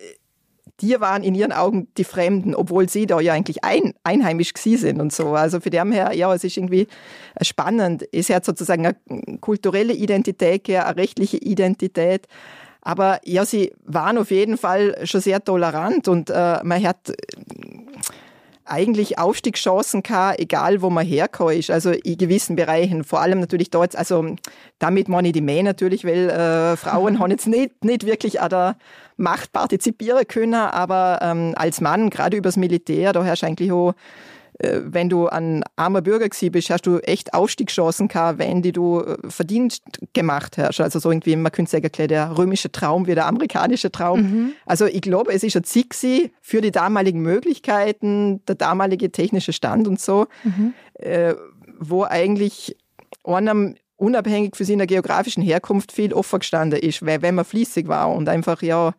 die waren in ihren Augen die Fremden, obwohl sie da ja eigentlich ein, einheimisch gewesen sind und so. Also für dem her, ja, es ist irgendwie spannend. Es hat sozusagen eine kulturelle Identität, eine rechtliche Identität. Aber ja, sie waren auf jeden Fall schon sehr tolerant und äh, man hat eigentlich Aufstiegschancen gehabt, egal wo man hergekommen ist, also in gewissen Bereichen, vor allem natürlich dort, also damit meine ich die Männer natürlich, weil äh, Frauen haben jetzt nicht, nicht wirklich an der Macht partizipieren können, aber ähm, als Mann, gerade übers Militär, da herrscht eigentlich auch äh, wenn du ein armer Bürger gewesen bist, hast du echt Aufstiegschancen gehabt, wenn die du äh, verdient gemacht hast. Also so irgendwie, man könnte sagen, der römische Traum wie der amerikanische Traum. Mhm. Also ich glaube, es ist ein Ziel für die damaligen Möglichkeiten, der damalige technische Stand und so, mhm. äh, wo eigentlich einem unabhängig für seine geografischen Herkunft viel offen gestanden ist, weil wenn man fließig war und einfach ja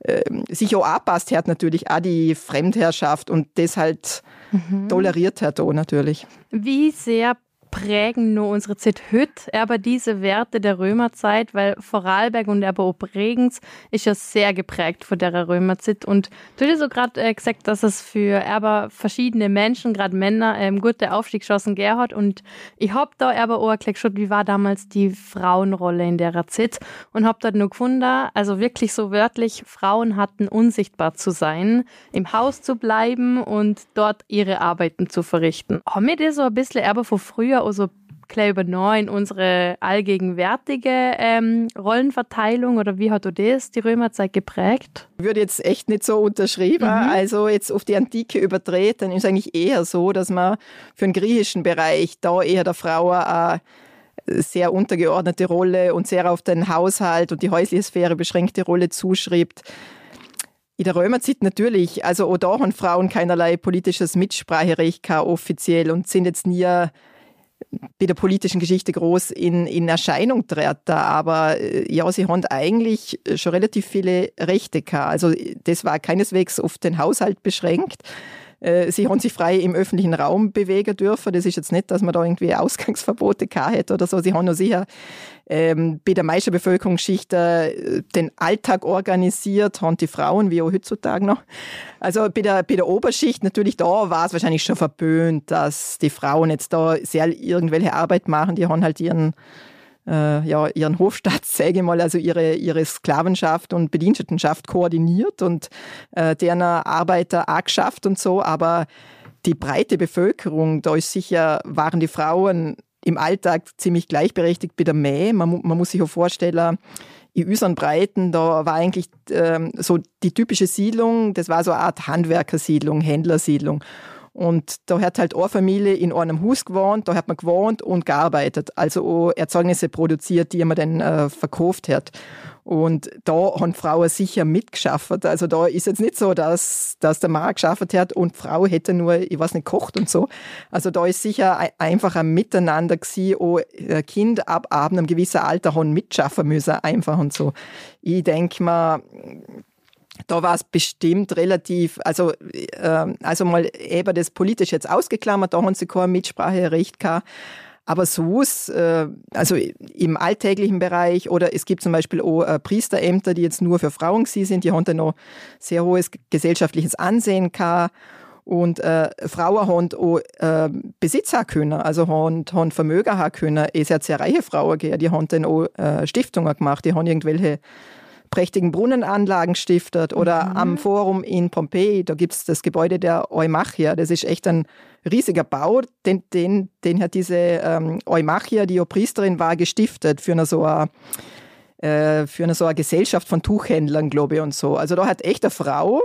äh, sich auch anpasst hat natürlich auch die Fremdherrschaft und das halt mhm. toleriert hat auch natürlich. Wie sehr prägen nur unsere Zeit. Heute aber diese Werte der Römerzeit, weil Vorarlberg und aber auch Bregenz ist ja sehr geprägt von der Römerzeit. Und du hast so gerade äh, gesagt, dass es für aber verschiedene Menschen, gerade Männer, ähm, gute Aufstiegschancen gegeben hat. Und ich hab da aber auch geschaut, wie war damals die Frauenrolle in der Zeit? Und hab dort nur gefunden, also wirklich so wörtlich, Frauen hatten unsichtbar zu sein, im Haus zu bleiben und dort ihre Arbeiten zu verrichten. Haben wir das so ein bisschen aber von früher wir also gleich übernommen in unsere allgegenwärtige ähm, Rollenverteilung oder wie hat du das die Römerzeit geprägt? Ich würde jetzt echt nicht so unterschrieben. Mhm. Also jetzt auf die Antike überdreht, dann ist es eigentlich eher so, dass man für den griechischen Bereich da eher der Frau eine sehr untergeordnete Rolle und sehr auf den Haushalt und die häusliche Sphäre beschränkte Rolle zuschreibt. In der Römerzeit natürlich, also auch da haben Frauen keinerlei politisches Mitspracherecht offiziell und sind jetzt nie bei der politischen Geschichte groß in, in Erscheinung treten. Aber äh, ja, sie haben eigentlich schon relativ viele Rechte gehabt. Also das war keineswegs auf den Haushalt beschränkt. Äh, sie haben sich frei im öffentlichen Raum bewegen dürfen. Das ist jetzt nicht, dass man da irgendwie Ausgangsverbote gehabt hätte oder so. Sie haben noch sicher ähm, bei der meisten Bevölkerungsschicht äh, den Alltag organisiert, haben die Frauen, wie auch heutzutage noch. Also bei der, bei der Oberschicht natürlich da war es wahrscheinlich schon verböhnt, dass die Frauen jetzt da sehr irgendwelche Arbeit machen. Die haben halt ihren äh, ja, ihren Hofstaat, sage ich mal, also ihre, ihre Sklavenschaft und Bedienstetenschaft koordiniert und äh, deren Arbeiter auch geschafft und so, aber die breite Bevölkerung, da ist sicher, waren die Frauen im Alltag ziemlich gleichberechtigt bei der Mäh. Man, man muss sich auch vorstellen, in unseren Breiten, da war eigentlich ähm, so die typische Siedlung, das war so eine Art Handwerkersiedlung, Händlersiedlung. Und da hat halt eine Familie in einem Haus gewohnt, da hat man gewohnt und gearbeitet, also auch Erzeugnisse produziert, die man dann äh, verkauft hat. Und da haben Frauen sicher mitgeschafft. Also da ist jetzt nicht so, dass, dass der Mann geschafft hat und Frau hätte nur, ich weiß nicht, kocht und so. Also da ist sicher einfach ein Miteinander gewesen, auch Kind ab Abend einem gewissen Alter haben mitschaffen müssen, einfach und so. Ich denke mal, da war es bestimmt relativ, also, äh, also mal eben das politisch jetzt ausgeklammert, da haben sie keine Mitspracherecht gehabt. Aber so ist, äh, also im alltäglichen Bereich oder es gibt zum Beispiel auch äh, Priesterämter, die jetzt nur für Frauen sind, die haben dann noch sehr hohes gesellschaftliches Ansehen gehabt. Und äh, Frauen haben auch äh, Besitz haben können, also haben, haben Vermögen haben können. Es hat sehr reiche Frauen gegeben, die haben dann auch äh, Stiftungen gemacht, die haben irgendwelche prächtigen Brunnenanlagen stiftet oder mhm. am Forum in Pompeji, da gibt es das Gebäude der Eumachia. Das ist echt ein riesiger Bau, den, den, den hat diese ähm, Eumachia, die Priesterin war, gestiftet für eine so eine, äh, für eine so eine Gesellschaft von Tuchhändlern, glaube ich, und so. Also da hat echt eine Frau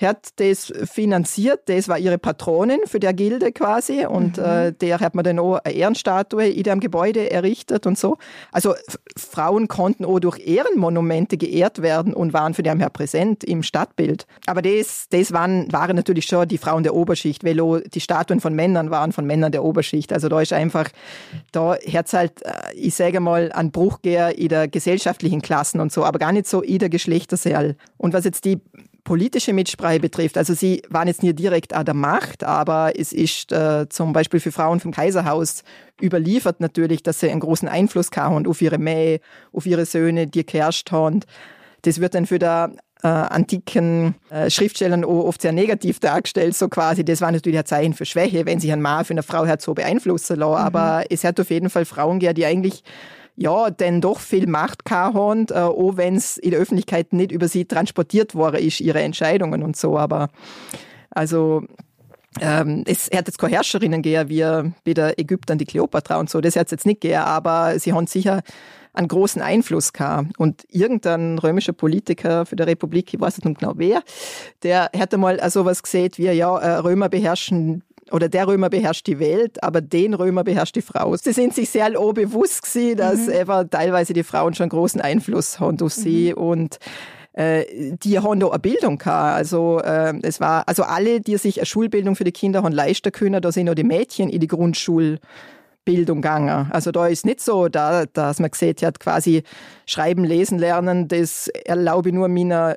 hat das finanziert, das war ihre Patronin für der Gilde quasi und mhm. äh, der hat man dann auch eine Ehrenstatue in dem Gebäude errichtet und so. Also Frauen konnten auch durch Ehrenmonumente geehrt werden und waren für den her präsent im Stadtbild. Aber das, das waren, waren natürlich schon die Frauen der Oberschicht, weil auch die Statuen von Männern waren von Männern der Oberschicht. Also da ist einfach, da hat halt, äh, ich sage mal, ein Bruch in der gesellschaftlichen Klassen und so, aber gar nicht so in der Geschlechterseal. Und was jetzt die politische Mitsprache betrifft, also sie waren jetzt nicht direkt an der Macht, aber es ist äh, zum Beispiel für Frauen vom Kaiserhaus überliefert natürlich, dass sie einen großen Einfluss haben auf ihre Mähe, auf ihre Söhne, die geherrscht haben. Das wird dann für der äh, antiken äh, Schriftstellern oft sehr negativ dargestellt, so quasi. Das war natürlich ein Zeichen für Schwäche, wenn sich ein Mann für eine Frau hat so beeinflussen lassen. Mhm. Aber es hat auf jeden Fall Frauen die eigentlich ja, denn doch viel Macht gehabt, äh, auch wenn es in der Öffentlichkeit nicht über sie transportiert worden ist, ihre Entscheidungen und so. Aber also ähm, es hat jetzt keine Herrscherinnen gegeben, wie bei der Ägyptern die Kleopatra und so, das hat es jetzt nicht gegeben, aber sie haben sicher einen großen Einfluss gehabt. Und irgendein römischer Politiker für die Republik, ich weiß nicht genau wer, der hätte mal so was gesehen wie, ja, äh, Römer beherrschen oder der Römer beherrscht die Welt, aber den Römer beherrscht die Frau. Sie sind sich sehr bewusst gewesen, dass mhm. eben teilweise die Frauen schon großen Einfluss haben durch sie mhm. und äh, die haben da eine Bildung gehabt. Also äh, es war, also alle, die sich eine Schulbildung für die Kinder haben leisten können, da sind noch die Mädchen in die Grundschulbildung gegangen. Also da ist nicht so, da, dass man gesehen hat, quasi schreiben, lesen, lernen, das erlaube ich nur meiner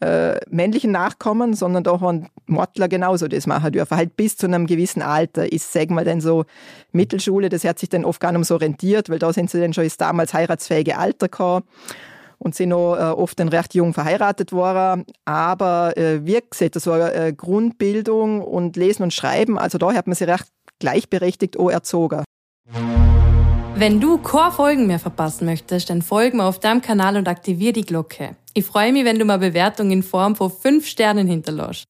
äh, männlichen Nachkommen, sondern da haben Mortler genauso das machen dürfen. Halt bis zu einem gewissen Alter ist, sag mal, dann so Mittelschule, das hat sich dann oft gar nicht so rentiert, weil da sind sie dann schon das damals heiratsfähige Alter gehabt und sind auch äh, oft dann recht jung verheiratet worden. Aber äh, wie gesagt, das war äh, Grundbildung und Lesen und Schreiben, also da hat man sie recht gleichberechtigt auch erzogen. Wenn du Core-Folgen mehr verpassen möchtest, dann folg mir auf deinem Kanal und aktivier die Glocke. Ich freue mich, wenn du mal Bewertung in Form von 5 Sternen hinterlässt.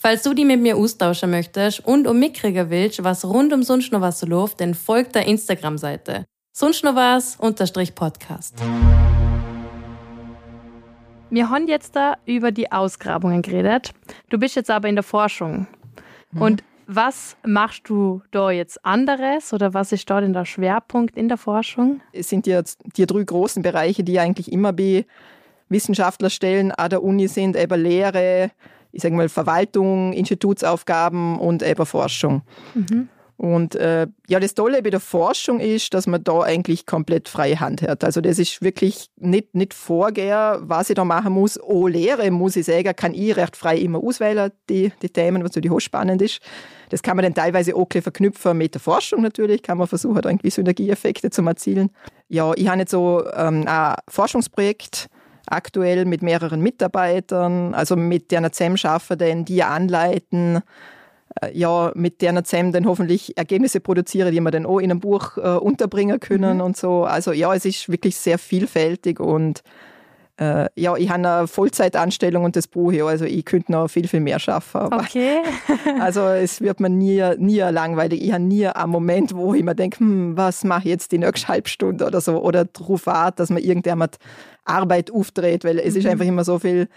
Falls du die mit mir austauschen möchtest und um mitkriegen willst, was rund um sonst noch was so läuft, dann folg der Instagram-Seite. Sonst noch was unterstrich Podcast. Wir haben jetzt da über die Ausgrabungen geredet. Du bist jetzt aber in der Forschung. Mhm. Und was machst du da jetzt anderes oder was ist da denn der Schwerpunkt in der Forschung? Es sind jetzt die drei großen Bereiche, die eigentlich immer bei Wissenschaftlerstellen an der Uni sind, eben Lehre, ich sage mal Verwaltung, Institutsaufgaben und eben Forschung. Mhm. Und äh, ja, das Tolle bei der Forschung ist, dass man da eigentlich komplett freie Hand hat. Also das ist wirklich nicht, nicht vorgehen, was ich da machen muss. Oh, Lehre, muss ich sagen, kann ich recht frei immer auswählen, die, die Themen, was natürlich hochspannend ist. Das kann man dann teilweise auch verknüpfen mit der Forschung natürlich, kann man versuchen, da irgendwie Synergieeffekte zu erzielen. Ja, ich habe jetzt so ähm, ein Forschungsprojekt, aktuell mit mehreren Mitarbeitern, also mit deren zusammenarbeiten, die anleiten, ja, mit deren zusammen dann hoffentlich Ergebnisse produzieren, die wir dann auch in einem Buch äh, unterbringen können mhm. und so. Also ja, es ist wirklich sehr vielfältig und äh, ja, ich habe eine Vollzeitanstellung und das Buch ja, also ich könnte noch viel, viel mehr schaffen. Okay. also es wird mir nie, nie langweilig. Ich habe nie einen Moment, wo ich mir denke, hm, was mache ich jetzt die nächste Halbstunde oder so oder darauf warte, dass man irgendjemand Arbeit aufdreht, weil es mhm. ist einfach immer so viel,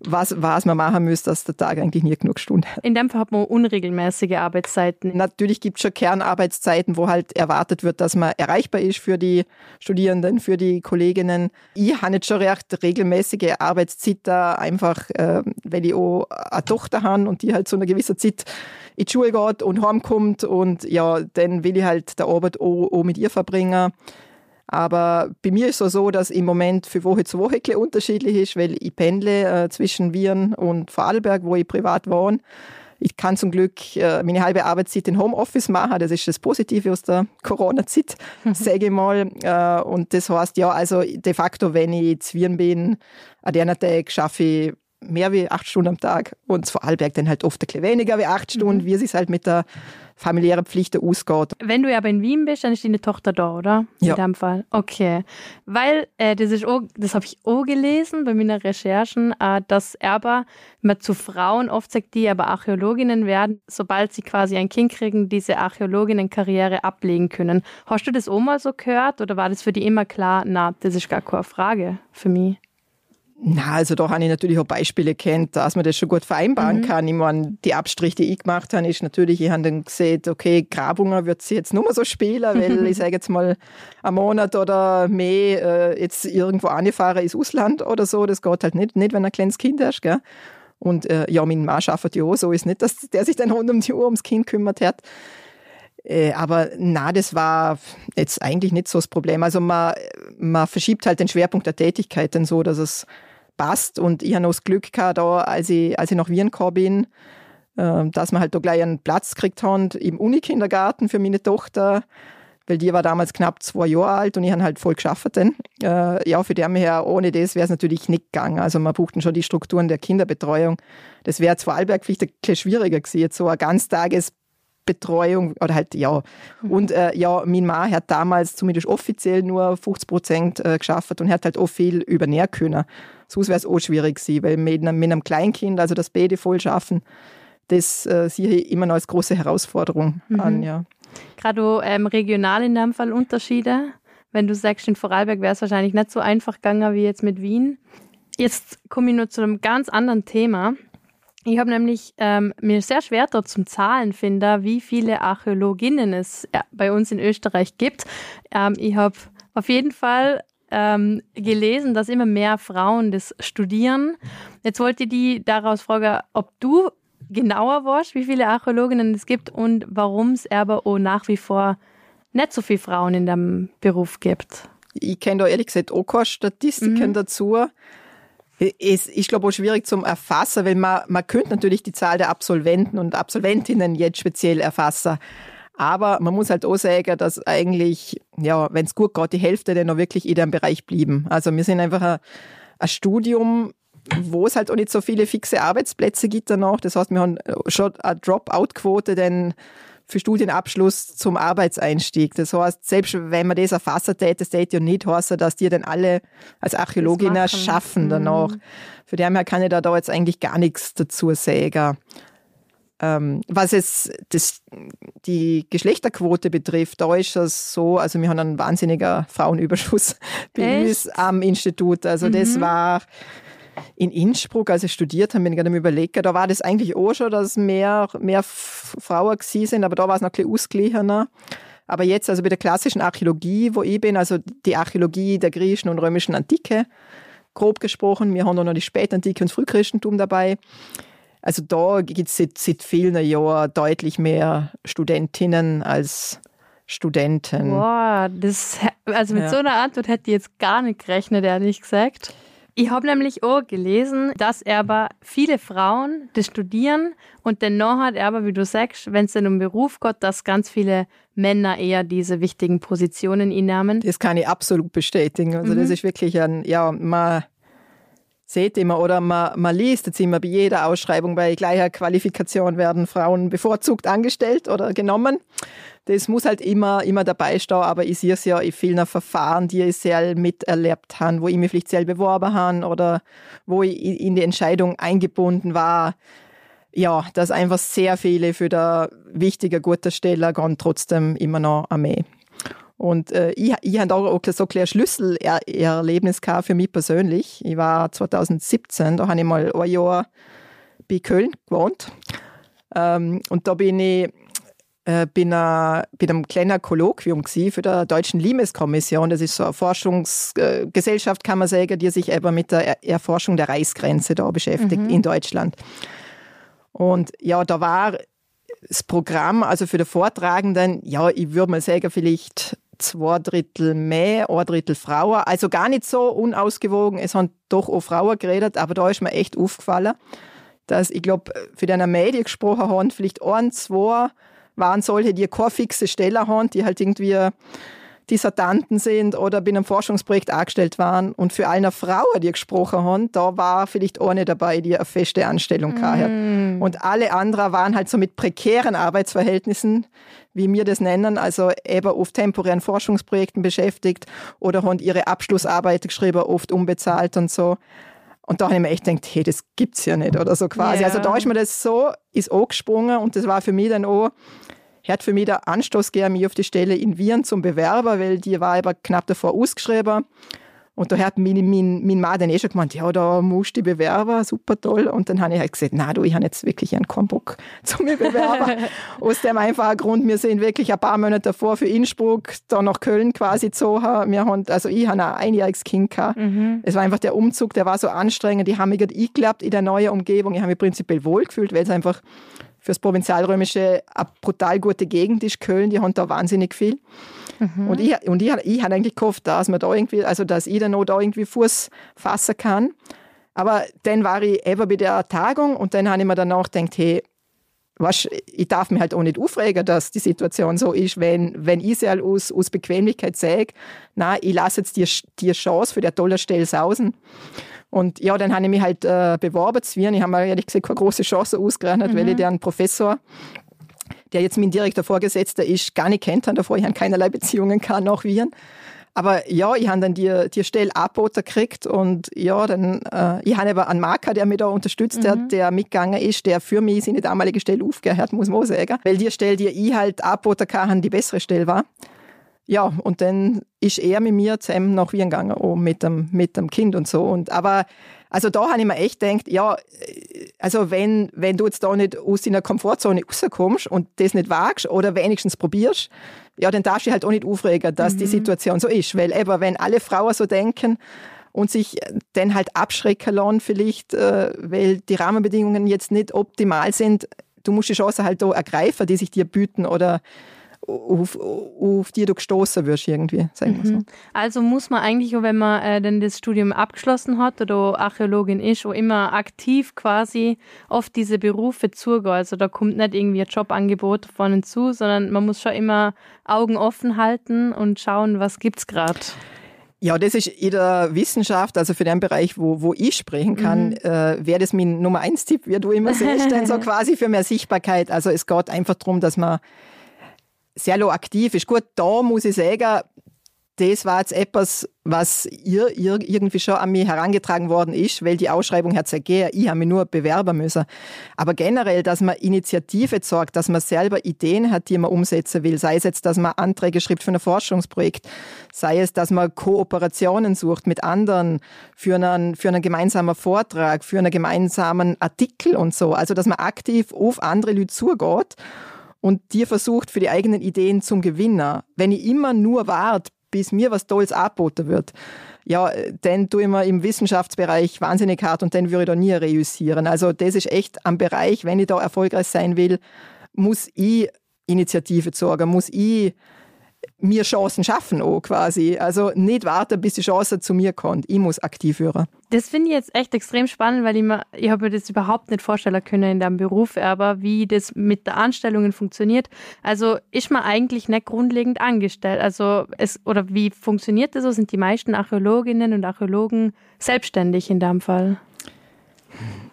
was, was man machen muss, dass der Tag eigentlich nie genug Stunden hat. In dem Fall hat man unregelmäßige Arbeitszeiten. Natürlich gibt es schon Kernarbeitszeiten, wo halt erwartet wird, dass man erreichbar ist für die Studierenden, für die Kolleginnen. Ich habe jetzt schon recht regelmäßige Arbeitszeit da, einfach äh, weil ich auch eine Tochter habe und die halt zu einer gewissen Zeit in die Schule geht und heimkommt und ja, dann will ich halt der Arbeit auch, auch mit ihr verbringen. Aber bei mir ist es so, dass im Moment für Woche zu Woche unterschiedlich ist, weil ich pendle äh, zwischen Wien und Vorarlberg, wo ich privat wohne. Ich kann zum Glück äh, meine halbe Arbeitszeit in Homeoffice machen. Das ist das Positive aus der Corona-Zeit, mhm. sage ich mal. Äh, und das heißt, ja, also de facto, wenn ich zu Wien bin, an der Tag schaffe ich mehr wie acht Stunden am Tag und zu Vorarlberg dann halt oft ein bisschen weniger wie acht Stunden, mhm. wie es sich halt mit der familiäre Pflichten ausgeht. Wenn du aber in Wien bist, dann ist deine Tochter da, oder? Ja. In dem Fall. Okay. Weil, äh, das ist auch, das habe ich auch gelesen bei meinen Recherchen, äh, dass aber man zu Frauen oft sagt, die aber Archäologinnen werden, sobald sie quasi ein Kind kriegen, diese Archäologinnenkarriere ablegen können. Hast du das auch mal so gehört oder war das für die immer klar, na, das ist gar keine Frage für mich? Na, also da habe ich natürlich auch Beispiele kennt, dass man das schon gut vereinbaren mhm. kann. Ich meine, die Abstriche, die ich gemacht habe, ist natürlich, ich habe dann gesehen, okay, Grabungen wird sie jetzt nur mal so spielen, weil ich sage jetzt mal, ein Monat oder mehr äh, jetzt irgendwo angefahren ins Ausland oder so, das geht halt nicht, nicht wenn ein kleines Kind hast, gell? Und äh, ja, mein Mann arbeitet ja auch so, ist nicht, dass der sich dann rund um die Uhr ums Kind kümmert hat. Äh, aber na, das war jetzt eigentlich nicht so das Problem. Also man, man verschiebt halt den Schwerpunkt der Tätigkeit dann so, dass es passt. Und ich habe noch das Glück gehabt, da, als, ich, als ich nach Wien gekommen bin, äh, dass wir halt da gleich einen Platz gekriegt haben im Unikindergarten für meine Tochter, weil die war damals knapp zwei Jahre alt und ich habe halt voll geschafft. Denn, äh, ja, für die her, ohne das wäre es natürlich nicht gegangen. Also man brauchten schon die Strukturen der Kinderbetreuung. Das wäre zwar vielleicht ein bisschen schwieriger gewesen, jetzt so ein Ganztages Betreuung oder halt ja. Mhm. Und äh, ja, mein Mann hat damals zumindest offiziell nur 50 Prozent äh, geschafft und hat halt auch viel übernähren können. Sonst wäre es auch schwierig gewesen, weil mit einem, mit einem Kleinkind, also das Beide voll schaffen, das äh, sehe ich immer noch als große Herausforderung mhm. an, ja. Gerade ähm, regional in dem Fall Unterschiede. Wenn du sagst, in Vorarlberg wäre es wahrscheinlich nicht so einfach gegangen wie jetzt mit Wien. Jetzt komme ich nur zu einem ganz anderen Thema. Ich habe nämlich ähm, mir sehr schwer dort zum Zahlen finden, wie viele Archäologinnen es ja, bei uns in Österreich gibt. Ähm, ich habe auf jeden Fall ähm, gelesen, dass immer mehr Frauen das studieren. Jetzt wollte ich die daraus fragen, ob du genauer weißt, wie viele Archäologinnen es gibt und warum es aber auch nach wie vor nicht so viele Frauen in dem Beruf gibt. Ich kenne da ehrlich gesagt auch keine Statistiken mhm. dazu. Ist, glaube ich, auch schwierig zum Erfassen, weil man, man könnte natürlich die Zahl der Absolventen und Absolventinnen jetzt speziell erfassen. Aber man muss halt auch sagen, dass eigentlich, ja, wenn es gut geht, die Hälfte dann noch wirklich in dem Bereich blieben. Also wir sind einfach ein, ein Studium, wo es halt auch nicht so viele fixe Arbeitsplätze gibt danach. Das heißt, wir haben schon eine Dropout-Quote, denn für Studienabschluss zum Arbeitseinstieg. Das heißt, selbst wenn man das erfassen täte, das täte ja nicht heißen, dass die dann alle als Archäologinnen schaffen danach. Mhm. Für die her kann ich da, da jetzt eigentlich gar nichts dazu sagen. Ähm, was es das, die Geschlechterquote betrifft, da ist es so, also wir haben einen wahnsinniger Frauenüberschuss bei uns am Institut. Also mhm. das war in Innsbruck, als ich studiert habe, bin ich gerade überlegen, da war das eigentlich auch schon, dass mehr, mehr Frauen gewesen sind, aber da war es noch ein bisschen ausgeglichener. Aber jetzt, also bei der klassischen Archäologie, wo ich bin, also die Archäologie der griechischen und römischen Antike, grob gesprochen, wir haben auch noch die Spätantike und das Frühchristentum dabei. Also da gibt es seit, seit vielen Jahren deutlich mehr Studentinnen als Studenten. Boah, das, also mit ja. so einer Antwort hätte ich jetzt gar nicht gerechnet, ehrlich gesagt. Ich habe nämlich auch gelesen, dass aber viele Frauen das studieren und dennoch hat er aber, wie du sagst, wenn es dann um Beruf geht, dass ganz viele Männer eher diese wichtigen Positionen innehmen. Das kann ich absolut bestätigen. Also mhm. das ist wirklich ein, ja, man seht immer oder man, man liest jetzt immer bei jeder Ausschreibung, bei gleicher Qualifikation werden Frauen bevorzugt angestellt oder genommen. Das muss halt immer, immer dabei stehen, aber ich sehe es ja in vielen Verfahren, die ich sehr miterlebt habe, wo ich mich vielleicht selber beworben habe oder wo ich in die Entscheidung eingebunden war. Ja, dass einfach sehr viele für der wichtige, gute Stelle gehen trotzdem immer noch an mich. Und äh, ich, ich habe auch so ein Schlüsselerlebnis für mich persönlich. Ich war 2017, da habe ich mal ein Jahr bei Köln gewohnt. Ähm, und da bin ich äh, bin, äh, bin einem kleinen Kolloquium für die Deutschen Limes-Kommission. Das ist so eine Forschungsgesellschaft, kann man sagen, die sich eben mit der Erforschung der Reichsgrenze da beschäftigt mhm. in Deutschland. Und ja, da war das Programm, also für die Vortragenden, ja, ich würde mal sagen, vielleicht zwei Drittel mehr, ein Drittel Frauen. Also gar nicht so unausgewogen. Es haben doch auch Frauen geredet, aber da ist mir echt aufgefallen, dass ich glaube, für deine Medien gesprochen haben, vielleicht ein, zwei waren solche, die keine fixe Stelle haben, die halt irgendwie Dissertanten sind oder bei einem Forschungsprojekt angestellt waren. Und für eine Frau, die gesprochen haben, da war vielleicht eine dabei, die eine feste Anstellung mm. hatte. Und alle anderen waren halt so mit prekären Arbeitsverhältnissen, wie wir das nennen, also eben auf temporären Forschungsprojekten beschäftigt oder haben ihre Abschlussarbeit geschrieben, oft unbezahlt und so. Und da habe ich mir echt gedacht, hey, das gibt's ja nicht oder so quasi. Yeah. Also da ist mir das so, ist angesprungen und das war für mich dann auch hat für mich der Anstoß gegeben, mich auf die Stelle in Wien zum Bewerber, weil die war aber knapp davor ausgeschrieben. Und da hat mein, mein, mein Mann dann eh schon gemeint, ja, da musst du dich bewerben, super toll. Und dann habe ich halt gesagt, na du, ich habe jetzt wirklich einen Kombock zu mir bewerben. Aus dem einfachen Grund, wir sind wirklich ein paar Monate davor für Innsbruck, da nach Köln quasi gezogen. Wir haben, also ich habe ein einjähriges Kind gehabt. Mhm. Es war einfach der Umzug, der war so anstrengend. Die haben mich gerade eingeklappt in der neuen Umgebung. Ich habe mich prinzipiell wohlgefühlt, weil es einfach fürs Provinzialrömische eine brutal gute Gegend ist, Köln, die haben da wahnsinnig viel. Mhm. Und ich, und ich, ich habe eigentlich gehofft, dass man da irgendwie, also dass ich dann noch da irgendwie Fuß fassen kann. Aber dann war ich eben bei der Tagung und dann habe ich mir danach gedacht, hey, was, ich darf mich halt auch nicht aufregen, dass die Situation so ist, wenn, wenn ich sie halt aus, aus Bequemlichkeit sage, na, ich lasse jetzt die, die Chance für der tolle Stelle sausen. Und ja, dann habe ich mich halt äh, beworben zu Wien. Ich habe mir ehrlich gesagt keine große Chance ausgerechnet, mhm. weil ich den Professor, der jetzt mein direkter Vorgesetzter ist, gar nicht kennt habe davor. Ich habe keinerlei Beziehungen kann nach Wien. Aber ja, ich habe dann die, die Stelle angeboten gekriegt und ja, dann, äh, ich habe aber einen Marker, der mich da unterstützt, mhm. der, der mitgegangen ist, der für mich seine damalige Stelle aufgehört muss man sagen. Weil die Stelle, die ich halt angeboten habe, die bessere Stelle war. Ja, und dann ist er mit mir zusammen nach Wien gegangen, auch mit dem, mit dem Kind und so. Und, aber also da habe ich mir echt gedacht, ja, also wenn, wenn du jetzt da nicht aus deiner Komfortzone rauskommst und das nicht wagst oder wenigstens probierst, ja, dann darfst du halt auch nicht aufregen, dass mhm. die Situation so ist. Weil eben, wenn alle Frauen so denken und sich dann halt abschrecken lassen vielleicht, äh, weil die Rahmenbedingungen jetzt nicht optimal sind, du musst die Chance halt da ergreifen, die sich dir bieten oder auf, auf die du gestoßen wirst irgendwie, sagen wir so. Mhm. Also muss man eigentlich, wenn man äh, dann das Studium abgeschlossen hat oder Archäologin ist, auch immer aktiv quasi auf diese Berufe zugehen. Also da kommt nicht irgendwie ein Jobangebot von zu, sondern man muss schon immer Augen offen halten und schauen, was gibt's gerade. Ja, das ist in der Wissenschaft, also für den Bereich, wo, wo ich sprechen kann, mhm. äh, wäre das mein Nummer eins Tipp, wie du immer siehst, denn so quasi für mehr Sichtbarkeit. Also es geht einfach darum, dass man sehr aktiv ist. Gut, da muss ich sagen, das war jetzt etwas, was ihr, ihr irgendwie schon an mich herangetragen worden ist, weil die Ausschreibung hat sehr gern. Ich habe mich nur bewerben müssen. Aber generell, dass man Initiative sorgt, dass man selber Ideen hat, die man umsetzen will, sei es jetzt, dass man Anträge schreibt für ein Forschungsprojekt, sei es, dass man Kooperationen sucht mit anderen für einen, für einen gemeinsamen Vortrag, für einen gemeinsamen Artikel und so. Also, dass man aktiv auf andere Leute zugeht und dir versucht, für die eigenen Ideen zum Gewinner. Wenn ich immer nur warte, bis mir was Tolles angeboten wird, ja, dann tue ich mir im Wissenschaftsbereich wahnsinnig hart und dann würde ich da nie reüssieren. Also das ist echt am Bereich, wenn ich da erfolgreich sein will, muss ich Initiative sorgen, muss ich mir Chancen schaffen auch quasi. Also nicht warten, bis die Chance zu mir kommt. Ich muss aktiv werden. Das finde ich jetzt echt extrem spannend, weil ich, mir, ich habe mir das überhaupt nicht vorstellen können in deinem Beruf, aber wie das mit der Anstellungen funktioniert. Also ist man eigentlich nicht grundlegend angestellt. Also es, oder wie funktioniert das so? Sind die meisten Archäologinnen und Archäologen selbstständig in dem Fall?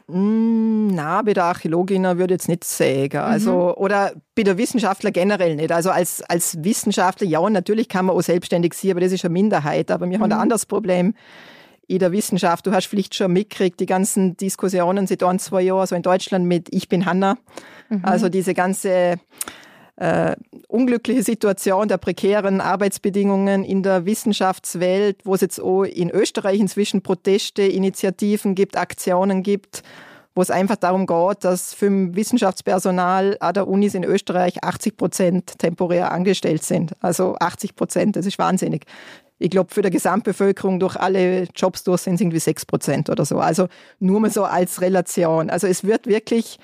Mm, na, bei der Archäologin würde ich jetzt nicht sagen. Also, mhm. Oder bei der Wissenschaftler generell nicht. Also als, als Wissenschaftler, ja, natürlich kann man auch selbstständig sein, aber das ist eine Minderheit. Aber wir mhm. haben ein anderes Problem in der Wissenschaft. Du hast vielleicht schon mitgekriegt, die ganzen Diskussionen seit ein, zwei Jahren, so in Deutschland mit Ich bin Hanna. Mhm. Also diese ganze äh, unglückliche Situation der prekären Arbeitsbedingungen in der Wissenschaftswelt, wo es jetzt auch in Österreich inzwischen Proteste, Initiativen gibt, Aktionen gibt, wo es einfach darum geht, dass für Wissenschaftspersonal an der Unis in Österreich 80 Prozent temporär angestellt sind. Also 80 Prozent, das ist wahnsinnig. Ich glaube, für die Gesamtbevölkerung durch alle Jobs durch sind es irgendwie 6 Prozent oder so. Also nur mal so als Relation. Also es wird wirklich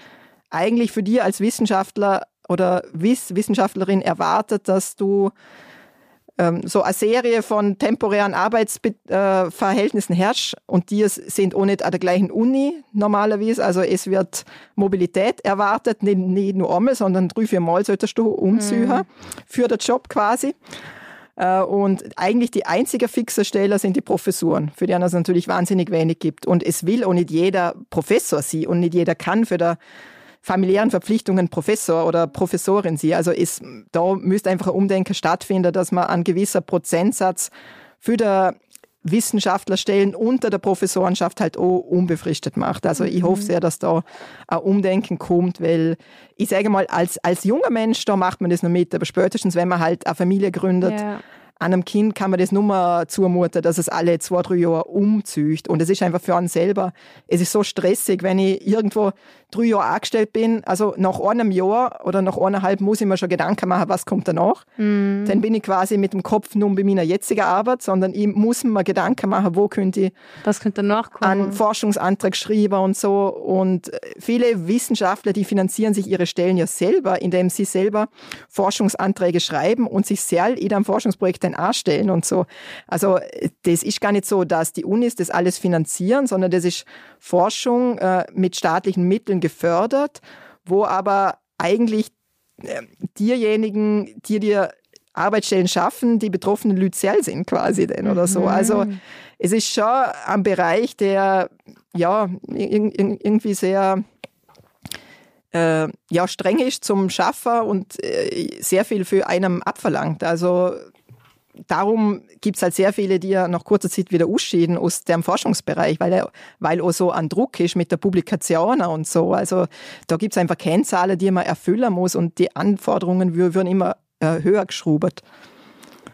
eigentlich für dich als Wissenschaftler oder Wiss Wissenschaftlerin erwartet, dass du ähm, so eine Serie von temporären Arbeitsverhältnissen äh, herrscht und die sind auch nicht an der gleichen Uni normalerweise. Also es wird Mobilität erwartet, nicht, nicht nur einmal, sondern drei, vier Mal solltest du umziehen mhm. für den Job quasi. Äh, und eigentlich die einzige fixe Stelle sind die Professuren, für die es natürlich wahnsinnig wenig gibt. Und es will auch nicht jeder Professor sein und nicht jeder kann für der familiären Verpflichtungen Professor oder Professorin sie. Also ist, da müsste einfach ein Umdenken stattfinden, dass man einen gewisser Prozentsatz für der Wissenschaftlerstellen unter der Professorenschaft halt auch unbefristet macht. Also ich hoffe mhm. sehr, dass da ein Umdenken kommt, weil ich sage mal, als, als junger Mensch, da macht man das noch mit, aber spätestens, wenn man halt eine Familie gründet, ja an einem Kind kann man das nur mal zumuten, dass es alle zwei, drei Jahre umzieht. Und es ist einfach für einen selber, es ist so stressig, wenn ich irgendwo drei Jahre angestellt bin, also nach einem Jahr oder nach eineinhalb muss ich mir schon Gedanken machen, was kommt danach. Mm. Dann bin ich quasi mit dem Kopf nur bei meiner jetzigen Arbeit, sondern ich muss mir Gedanken machen, wo könnte ich was könnte danach kommen? einen Forschungsantrag schreiben und so. Und viele Wissenschaftler, die finanzieren sich ihre Stellen ja selber, indem sie selber Forschungsanträge schreiben und sich sehr in einem Forschungsprojekt dann anstellen und so. Also das ist gar nicht so, dass die Unis das alles finanzieren, sondern das ist Forschung äh, mit staatlichen Mitteln gefördert, wo aber eigentlich äh, diejenigen, die dir Arbeitsstellen schaffen, die betroffenen selbst sind quasi denn oder so. Mhm. Also es ist schon ein Bereich, der ja irgendwie sehr äh, ja, streng ist zum Schaffen und äh, sehr viel für einen abverlangt. Also darum gibt es halt sehr viele, die ja nach kurzer Zeit wieder ausschieden aus dem Forschungsbereich, weil er, weil auch so ein Druck ist mit der Publikation und so. Also da gibt es einfach Kennzahlen, die man erfüllen muss und die Anforderungen würden immer äh, höher geschraubt.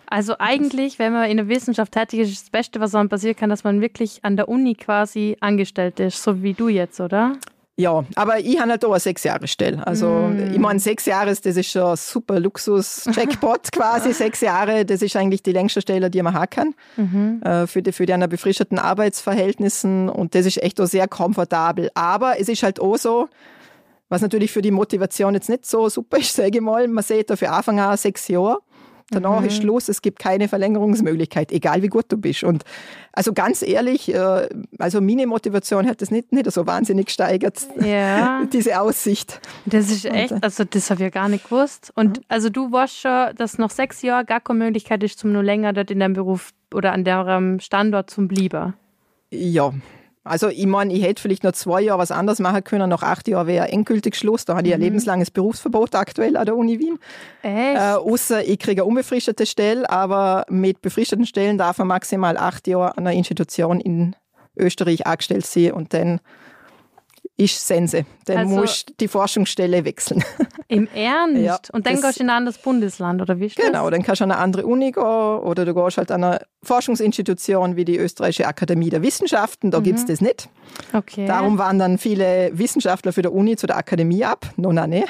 Also eigentlich, wenn man in der Wissenschaft tätig ist, ist das Beste, was einem passieren kann, dass man wirklich an der Uni quasi angestellt ist, so wie du jetzt, oder? Ja, aber ich habe halt auch eine sechs Jahre Stelle. Also mm. ich meine, sechs Jahre, das ist schon ein super Luxus-Jackpot quasi. sechs Jahre, das ist eigentlich die längste Stelle, die man haben kann. Mhm. Äh, für die, für die einer befristeten Arbeitsverhältnissen. Und das ist echt auch sehr komfortabel. Aber es ist halt auch so, was natürlich für die Motivation jetzt nicht so super ist, sage ich mal. Man sieht da für Anfang an sechs Jahre. Danach mhm. ist Schluss, es gibt keine Verlängerungsmöglichkeit, egal wie gut du bist. Und also ganz ehrlich, äh, also meine Motivation hat das nicht, nicht so wahnsinnig gesteigert, ja. diese Aussicht. Das ist echt, äh, also das habe ich ja gar nicht gewusst. Und also du weißt schon, dass noch sechs Jahre gar keine Möglichkeit ist, zum nur länger dort in deinem Beruf oder an deinem Standort zum Bleiben. Ja, also ich meine, ich hätte vielleicht noch zwei Jahre was anderes machen können. Nach acht Jahren wäre endgültig Schluss. Da habe ich ein mhm. lebenslanges Berufsverbot aktuell an der Uni Wien. Echt? Äh, außer ich kriege eine unbefristete Stelle, aber mit befristeten Stellen darf man maximal acht Jahre an einer Institution in Österreich angestellt sein und dann ist Sense. Dann also, musst du die Forschungsstelle wechseln. Im Ernst? Ja, und dann gehst du in ein anderes Bundesland, oder wie ist das? Genau, dann kannst du an eine andere Uni gehen oder du gehst halt an eine Forschungsinstitution wie die Österreichische Akademie der Wissenschaften, da mhm. gibt es das nicht. Okay. Darum waren dann viele Wissenschaftler für die Uni zu der Akademie ab, noch nicht.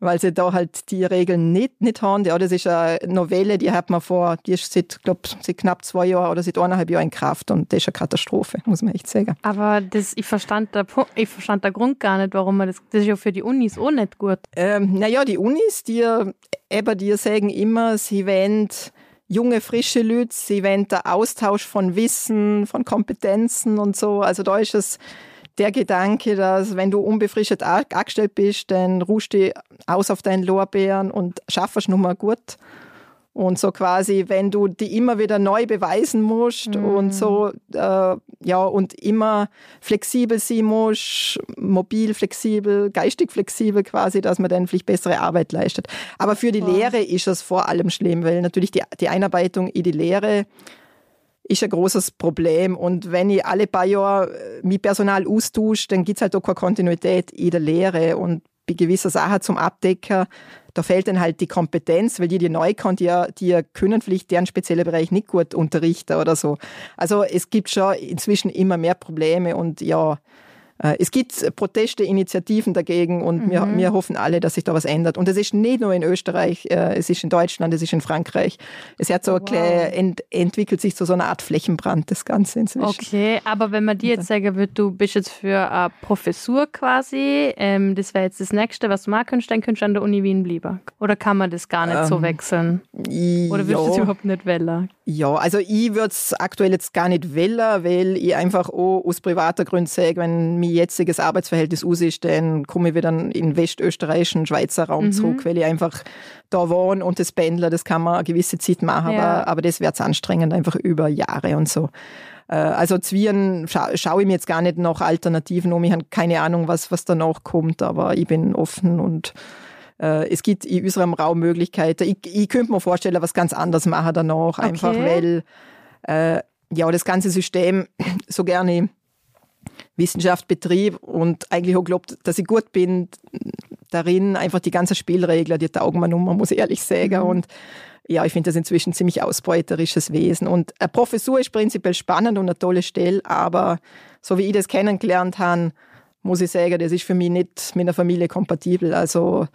Weil sie da halt die Regeln nicht, nicht haben. Ja, das ist eine Novelle, die hat man vor, die ist seit, glaub, seit knapp zwei Jahren oder seit eineinhalb Jahren in Kraft und das ist eine Katastrophe, muss man echt sagen. Aber das, ich, verstand der, ich verstand der Grund gar nicht, warum man das, das ist ja für die Unis auch nicht gut. Ähm, naja, die Unis, die, eben, die sagen immer, sie wollen junge, frische Leute, sie wollen den Austausch von Wissen, von Kompetenzen und so. Also da ist es der Gedanke, dass wenn du unbefristet angestellt bist, dann ruhst du aus auf deinen Lorbeeren und schaffst nur mal gut. Und so quasi, wenn du die immer wieder neu beweisen musst mm. und so, äh, ja, und immer flexibel sein musst, mobil flexibel, geistig flexibel quasi, dass man dann vielleicht bessere Arbeit leistet. Aber für die wow. Lehre ist das vor allem schlimm, weil natürlich die, die Einarbeitung in die Lehre ist ein großes Problem. Und wenn ich alle paar Jahre äh, mit Personal austausche, dann gibt es halt auch keine Kontinuität in der Lehre. Und bei gewisser Sachen zum Abdecken, da fehlt dann halt die Kompetenz, weil die, die neu kommen, die, die können vielleicht deren speziellen Bereich nicht gut unterrichten oder so. Also es gibt schon inzwischen immer mehr Probleme und ja, es gibt Proteste, Initiativen dagegen und mhm. wir, wir hoffen alle, dass sich da was ändert. Und es ist nicht nur in Österreich, äh, es ist in Deutschland, es ist in Frankreich. Es hat so oh, wow. ent, entwickelt sich zu so einer Art Flächenbrand, das Ganze inzwischen. Okay, aber wenn man dir jetzt sagen würde, du bist jetzt für eine Professur quasi, ähm, das wäre jetzt das Nächste, was du machen könntest, dann könntest du an der Uni Wien bleiben. Oder kann man das gar nicht ähm, so wechseln? Oder würdest du es überhaupt nicht wählen? Ja, also ich würde es aktuell jetzt gar nicht wählen, weil ich einfach auch aus privater Gründen sage, wenn mein jetziges Arbeitsverhältnis aus ist, dann komme ich wieder in den westösterreichischen Schweizer Raum mhm. zurück, weil ich einfach da wohne und das Pendler, das kann man eine gewisse Zeit machen, ja. aber, aber das wird anstrengend, einfach über Jahre und so. Äh, also Zwieren scha schaue ich mir jetzt gar nicht nach Alternativen um. Ich habe keine Ahnung, was, was danach kommt, aber ich bin offen und äh, es gibt in unserem Raum Möglichkeiten. Ich, ich könnte mir vorstellen, was ganz anderes machen danach, okay. einfach weil äh, ja das ganze System so gerne Wissenschaft betrieb und eigentlich auch glaubt, dass ich gut bin darin, einfach die ganzen Spielregeln, die taugen mir Nummer, muss ich ehrlich sagen. Mhm. Und ja, ich finde das inzwischen ziemlich ausbeuterisches Wesen. Und eine Professur ist prinzipiell spannend und eine tolle Stelle, aber so wie ich das kennengelernt habe, muss ich sagen, das ist für mich nicht mit einer Familie kompatibel. Also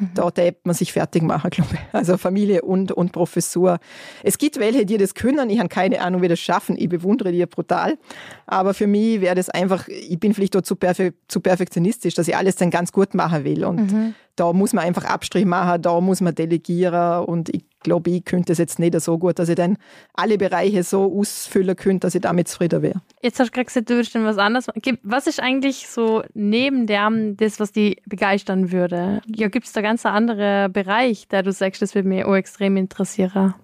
Mhm. Da hätte man sich fertig machen, glaube ich. Also Familie und, und Professur. Es gibt welche, die das können. Ich habe keine Ahnung, wie das schaffen. Ich bewundere die brutal. Aber für mich wäre das einfach, ich bin vielleicht auch zu, perfe zu perfektionistisch, dass ich alles dann ganz gut machen will. Und mhm. Da muss man einfach Abstrich machen, da muss man delegieren. Und ich glaube, ich könnte es jetzt nicht so gut, dass ich dann alle Bereiche so ausfüllen könnte, dass ich damit zufrieden wäre. Jetzt hast du gerade gesagt, du würdest dann was anderes machen. Was ist eigentlich so neben dem das, was die begeistern würde? Ja, gibt es da ganz andere Bereich, der du sagst, das würde mich auch extrem interessieren?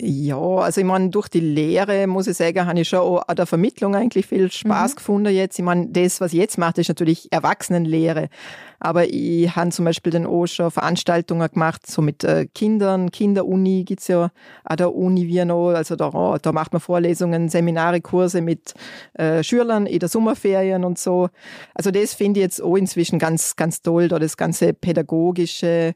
Ja, also ich meine, durch die Lehre, muss ich sagen, habe ich schon auch an der Vermittlung eigentlich viel Spaß mhm. gefunden jetzt. Ich meine, das, was ich jetzt mache, ist natürlich Erwachsenenlehre. Aber ich habe zum Beispiel dann auch schon Veranstaltungen gemacht, so mit äh, Kindern, Kinderuni gibt's ja an der Uni Wienau. Also da, da macht man Vorlesungen, Seminare, Kurse mit äh, Schülern in der Sommerferien und so. Also das finde ich jetzt auch inzwischen ganz, ganz toll, da das ganze pädagogische.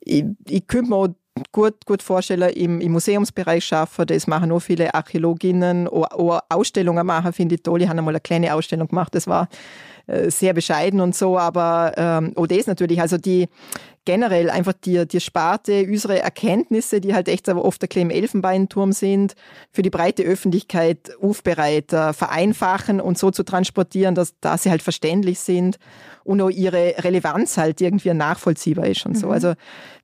Ich, ich könnte mir gut, gut vorstellen, im, im Museumsbereich schaffen. Das machen auch viele Archäologinnen. Auch, auch Ausstellungen machen, finde ich toll. Ich habe einmal eine kleine Ausstellung gemacht. Das war sehr bescheiden und so, aber ähm, das natürlich, also die generell einfach die, die Sparte, unsere Erkenntnisse, die halt echt aber oft ein kleiner Elfenbeinturm sind, für die breite Öffentlichkeit aufbereiten, vereinfachen und so zu transportieren, dass, dass sie halt verständlich sind und auch ihre Relevanz halt irgendwie nachvollziehbar ist und mhm. so. Also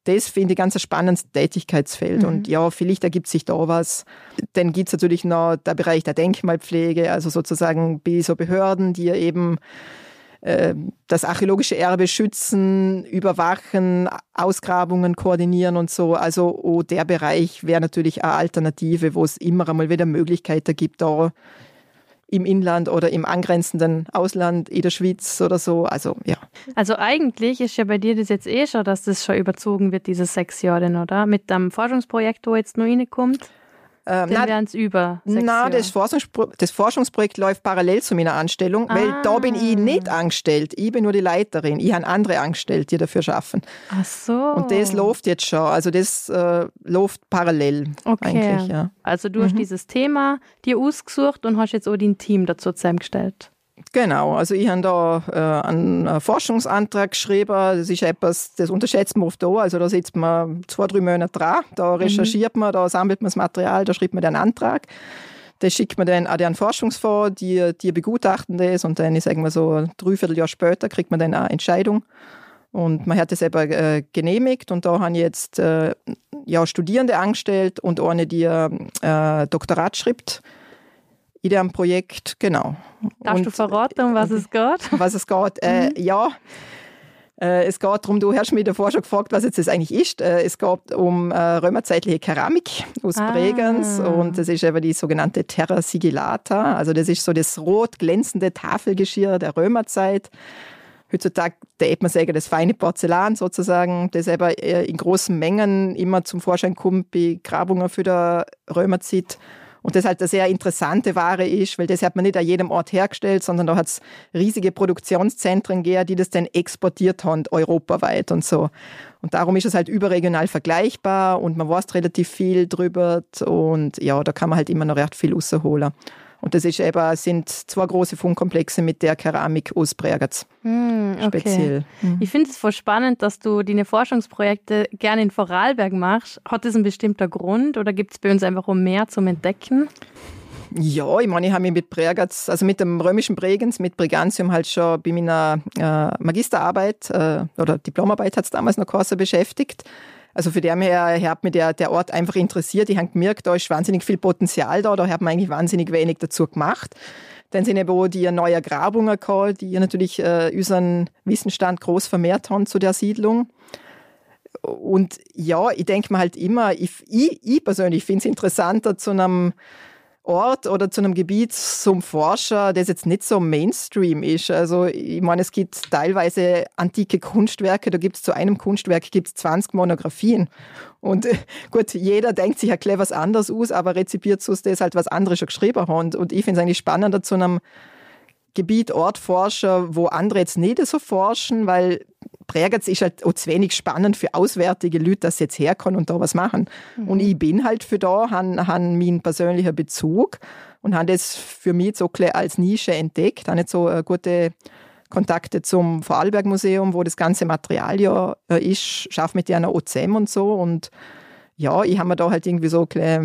das finde ich ganz ein spannendes Tätigkeitsfeld. Mhm. Und ja, vielleicht ergibt sich da was. Dann gibt es natürlich noch der Bereich der Denkmalpflege, also sozusagen bei so Behörden, die ja eben äh, das archäologische Erbe schützen, überwachen, Ausgrabungen koordinieren und so. Also oh, der Bereich wäre natürlich eine Alternative, wo es immer einmal wieder Möglichkeiten gibt, da im Inland oder im angrenzenden Ausland, in der Schweiz oder so. Also ja. Also eigentlich ist ja bei dir das jetzt eh schon, dass das schon überzogen wird, diese sechs Jahre, oder? Mit dem Forschungsprojekt, wo jetzt noch reinkommt. Ähm, Dann wären es über sechs Na, das, Forschungspro das Forschungsprojekt läuft parallel zu meiner Anstellung, ah. weil da bin ich nicht angestellt. Ich bin nur die Leiterin. Ich habe andere angestellt, die dafür schaffen. Ach so. Und das läuft jetzt schon. Also das äh, läuft parallel okay. eigentlich. Ja. Also du mhm. hast dieses Thema dir ausgesucht und hast jetzt auch dein Team dazu zusammengestellt. Genau, also ich habe da äh, einen Forschungsantrag geschrieben. Das ist etwas, das unterschätzt man oft da. Also da sitzt man zwei, drei Monate dran, da recherchiert mhm. man, da sammelt man das Material, da schreibt man den Antrag. Das schickt man dann an den Forschungsfonds, die, die begutachten das und dann, ich sage mal so, dreiviertel Jahr später kriegt man dann eine Entscheidung. Und man hat das eben äh, genehmigt und da haben jetzt äh, ja, Studierende angestellt und eine, die äh, Doktorat schreibt in dem Projekt, genau. Darfst und, du verraten, um was es geht? Um was es geht? Äh, mhm. Ja, äh, es geht darum, du hast mich davor schon gefragt, was jetzt das eigentlich ist. Äh, es geht um äh, römerzeitliche Keramik aus ah. Bregenz und das ist eben die sogenannte Terra Sigillata. Also das ist so das rot glänzende Tafelgeschirr der Römerzeit heutzutage darf man sagen, das feine Porzellan sozusagen, das aber in großen Mengen immer zum Vorschein kommt bei Grabungen für der Römerzeit. Und das halt eine sehr interessante Ware ist, weil das hat man nicht an jedem Ort hergestellt, sondern da hat es riesige Produktionszentren gegeben, die das dann exportiert haben, europaweit und so. Und darum ist es halt überregional vergleichbar und man weiß relativ viel drüber und ja, da kann man halt immer noch recht viel rausholen. Und das ist eben, sind zwei große Fundkomplexe mit der Keramik aus Bregenz. Mm, okay. Speziell. Mhm. Ich finde es voll spannend, dass du deine Forschungsprojekte gerne in Vorarlberg machst. Hat das einen bestimmten Grund oder gibt es bei uns einfach um mehr zum Entdecken? Ja, ich meine, ich habe mich mit Bregenz, also mit dem römischen Bregenz, mit Brigantium halt schon bei meiner äh, Magisterarbeit äh, oder Diplomarbeit hat es damals noch Kurse beschäftigt. Also für dem her hat mich der, der Ort einfach interessiert. Ich habe gemerkt, da ist wahnsinnig viel Potenzial da, da hat man eigentlich wahnsinnig wenig dazu gemacht. Dann sind eben auch die neue Grabungen gehabt, die natürlich äh, unseren Wissensstand groß vermehrt haben zu der Siedlung. Und ja, ich denke mir halt immer, ich, ich, ich persönlich finde es interessanter, zu einem Ort oder zu einem Gebiet zum Forscher, das jetzt nicht so Mainstream ist. Also ich meine, es gibt teilweise antike Kunstwerke, da gibt es zu einem Kunstwerk gibt's 20 Monographien. Und äh, gut, jeder denkt sich ja clever was anderes aus, aber rezipiert so das halt was anderes schon geschrieben haben. Und ich finde es eigentlich spannender zu einem Gebiet, Ort forschen, wo andere jetzt nicht so forschen, weil Bregenz ist halt auch zu wenig spannend für auswärtige Leute, dass sie jetzt herkommen und da was machen. Mhm. Und ich bin halt für da, habe hab meinen persönlichen Bezug und habe das für mich so als Nische entdeckt, habe nicht so äh, gute Kontakte zum Vorarlberg Museum, wo das ganze Material ja äh, ist, schaffe mit denen auch zusammen und so und ja, ich habe mir da halt irgendwie so äh,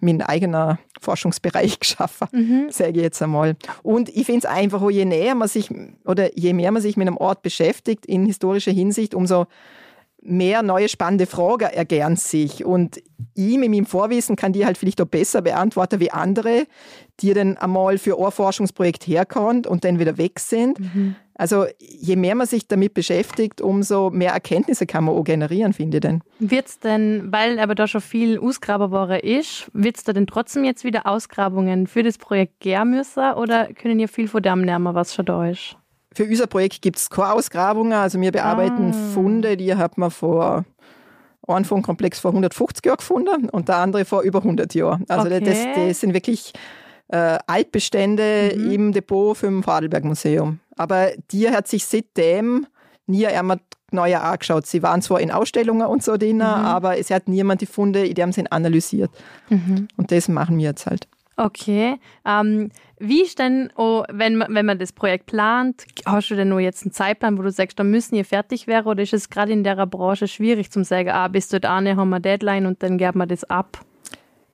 meinen eigenen Forschungsbereich geschaffen, mhm. sage ich jetzt einmal. Und ich finde es einfach, je näher man sich oder je mehr man sich mit einem Ort beschäftigt in historischer Hinsicht, umso mehr neue spannende Fragen ergären sich. Und ich mit meinem Vorwissen kann die halt vielleicht auch besser beantworten wie andere, die dann einmal für ein Forschungsprojekt herkommen und dann wieder weg sind. Mhm. Also je mehr man sich damit beschäftigt, umso mehr Erkenntnisse kann man auch generieren, finde ich denn. Wird es denn, weil aber da schon viel ausgraberbarer ist, wird es da denn trotzdem jetzt wieder Ausgrabungen für das Projekt gern müssen oder können ihr viel von dem nehmen, was schon da ist? Für unser Projekt gibt es keine Ausgrabungen. Also wir bearbeiten ah. Funde, die hat man vor einen Fundkomplex vor 150 Jahren gefunden und der andere vor über 100 Jahren. Also okay. das, das sind wirklich äh, Altbestände mhm. im Depot vom Vorarlberg Museum. Aber die hat sich seitdem nie einmal neuer angeschaut. Sie waren zwar in Ausstellungen und so drin, mhm. aber es hat niemand die Funde in dem Sinn analysiert. Mhm. Und das machen wir jetzt halt. Okay. Ähm, wie ist denn, oh, wenn, wenn man das Projekt plant, hast du denn nur jetzt einen Zeitplan, wo du sagst, da müssen ihr fertig werden oder ist es gerade in der Branche schwierig zu sagen, ah, bis dort eine haben wir Deadline und dann geben wir das ab?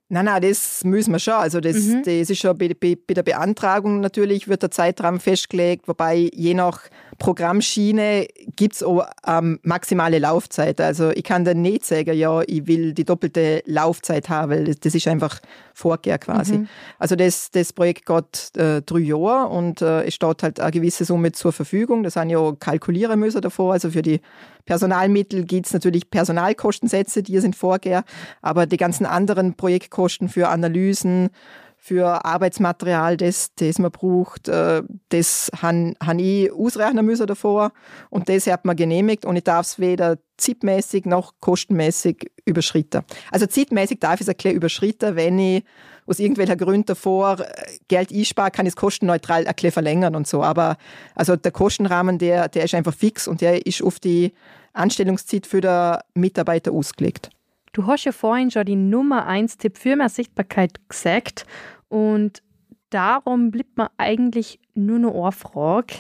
Nein, nein, das müssen wir schon. Also das, mhm. das ist schon bei, bei, bei, der Beantragung natürlich, wird der Zeitrahmen festgelegt, wobei je nach Programmschiene gibt es auch ähm, maximale Laufzeit. Also ich kann dann nicht sagen, ja, ich will die doppelte Laufzeit haben, weil das, das ist einfach Vorkehr quasi. Mhm. Also das, das Projekt geht äh, drei Jahre und äh, es steht halt eine gewisse Summe zur Verfügung. Das sind ja kalkulieren müssen davor. Also für die Personalmittel gibt es natürlich Personalkostensätze, die sind Vorkehr, aber die ganzen anderen Projektkosten für Analysen, für Arbeitsmaterial, das, das man braucht, äh, das habe ich ausrechnen müssen davor und das hat man genehmigt und ich darf es weder zeitmäßig noch kostenmäßig überschritten. Also zeitmäßig darf ich es bisschen überschritten, wenn ich aus irgendwelchen Gründen davor äh, Geld einspare, kann ich es kostenneutral bisschen verlängern und so. Aber also der Kostenrahmen, der, der ist einfach fix und der ist auf die Anstellungszeit für den Mitarbeiter ausgelegt. Du hast ja vorhin schon die Nummer 1 Tipp für mehr Sichtbarkeit gesagt und darum bleibt mir eigentlich nur eine Frage.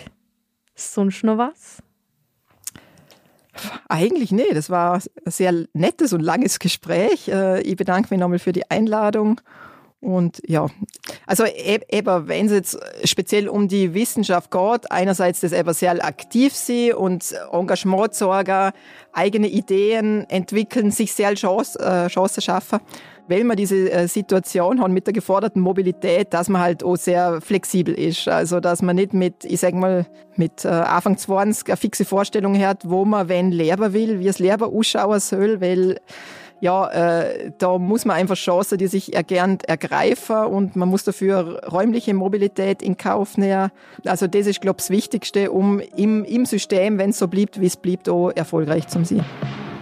Sonst noch was? Eigentlich nee, das war ein sehr nettes und langes Gespräch. Äh, ich bedanke mich nochmal für die Einladung. Und ja, also e-, eben, wenn es jetzt speziell um die Wissenschaft geht, einerseits das eben sehr aktiv sie und Engagement sorgen, eigene Ideen entwickeln, sich sehr Chance, äh, Chancen schaffen weil wir diese äh, Situation haben mit der geforderten Mobilität, dass man halt auch sehr flexibel ist. Also, dass man nicht mit, ich sag mal, mit äh, Anfang 20 eine fixe Vorstellung hat, wo man wenn leben will, wie es Leben ausschauen soll, weil ja, äh, da muss man einfach Chancen, die sich gern ergreifen und man muss dafür räumliche Mobilität in Kauf nehmen. Also das ist, glaube ich, das Wichtigste, um im, im System, wenn es so bleibt, wie es bleibt, auch erfolgreich zu sein.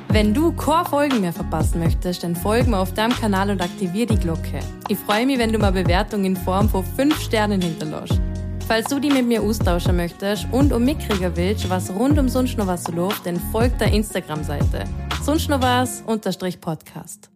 Wenn du Core-Folgen mehr verpassen möchtest, dann folg mir auf deinem Kanal und aktiviere die Glocke. Ich freue mich, wenn du mal Bewertung in Form von 5 Sternen hinterlässt. Falls du die mit mir austauschen möchtest und um mitkriegen willst, was rund um sonst so läuft, dann folg der Instagram-Seite. Sonst noch was, unterstrich Podcast.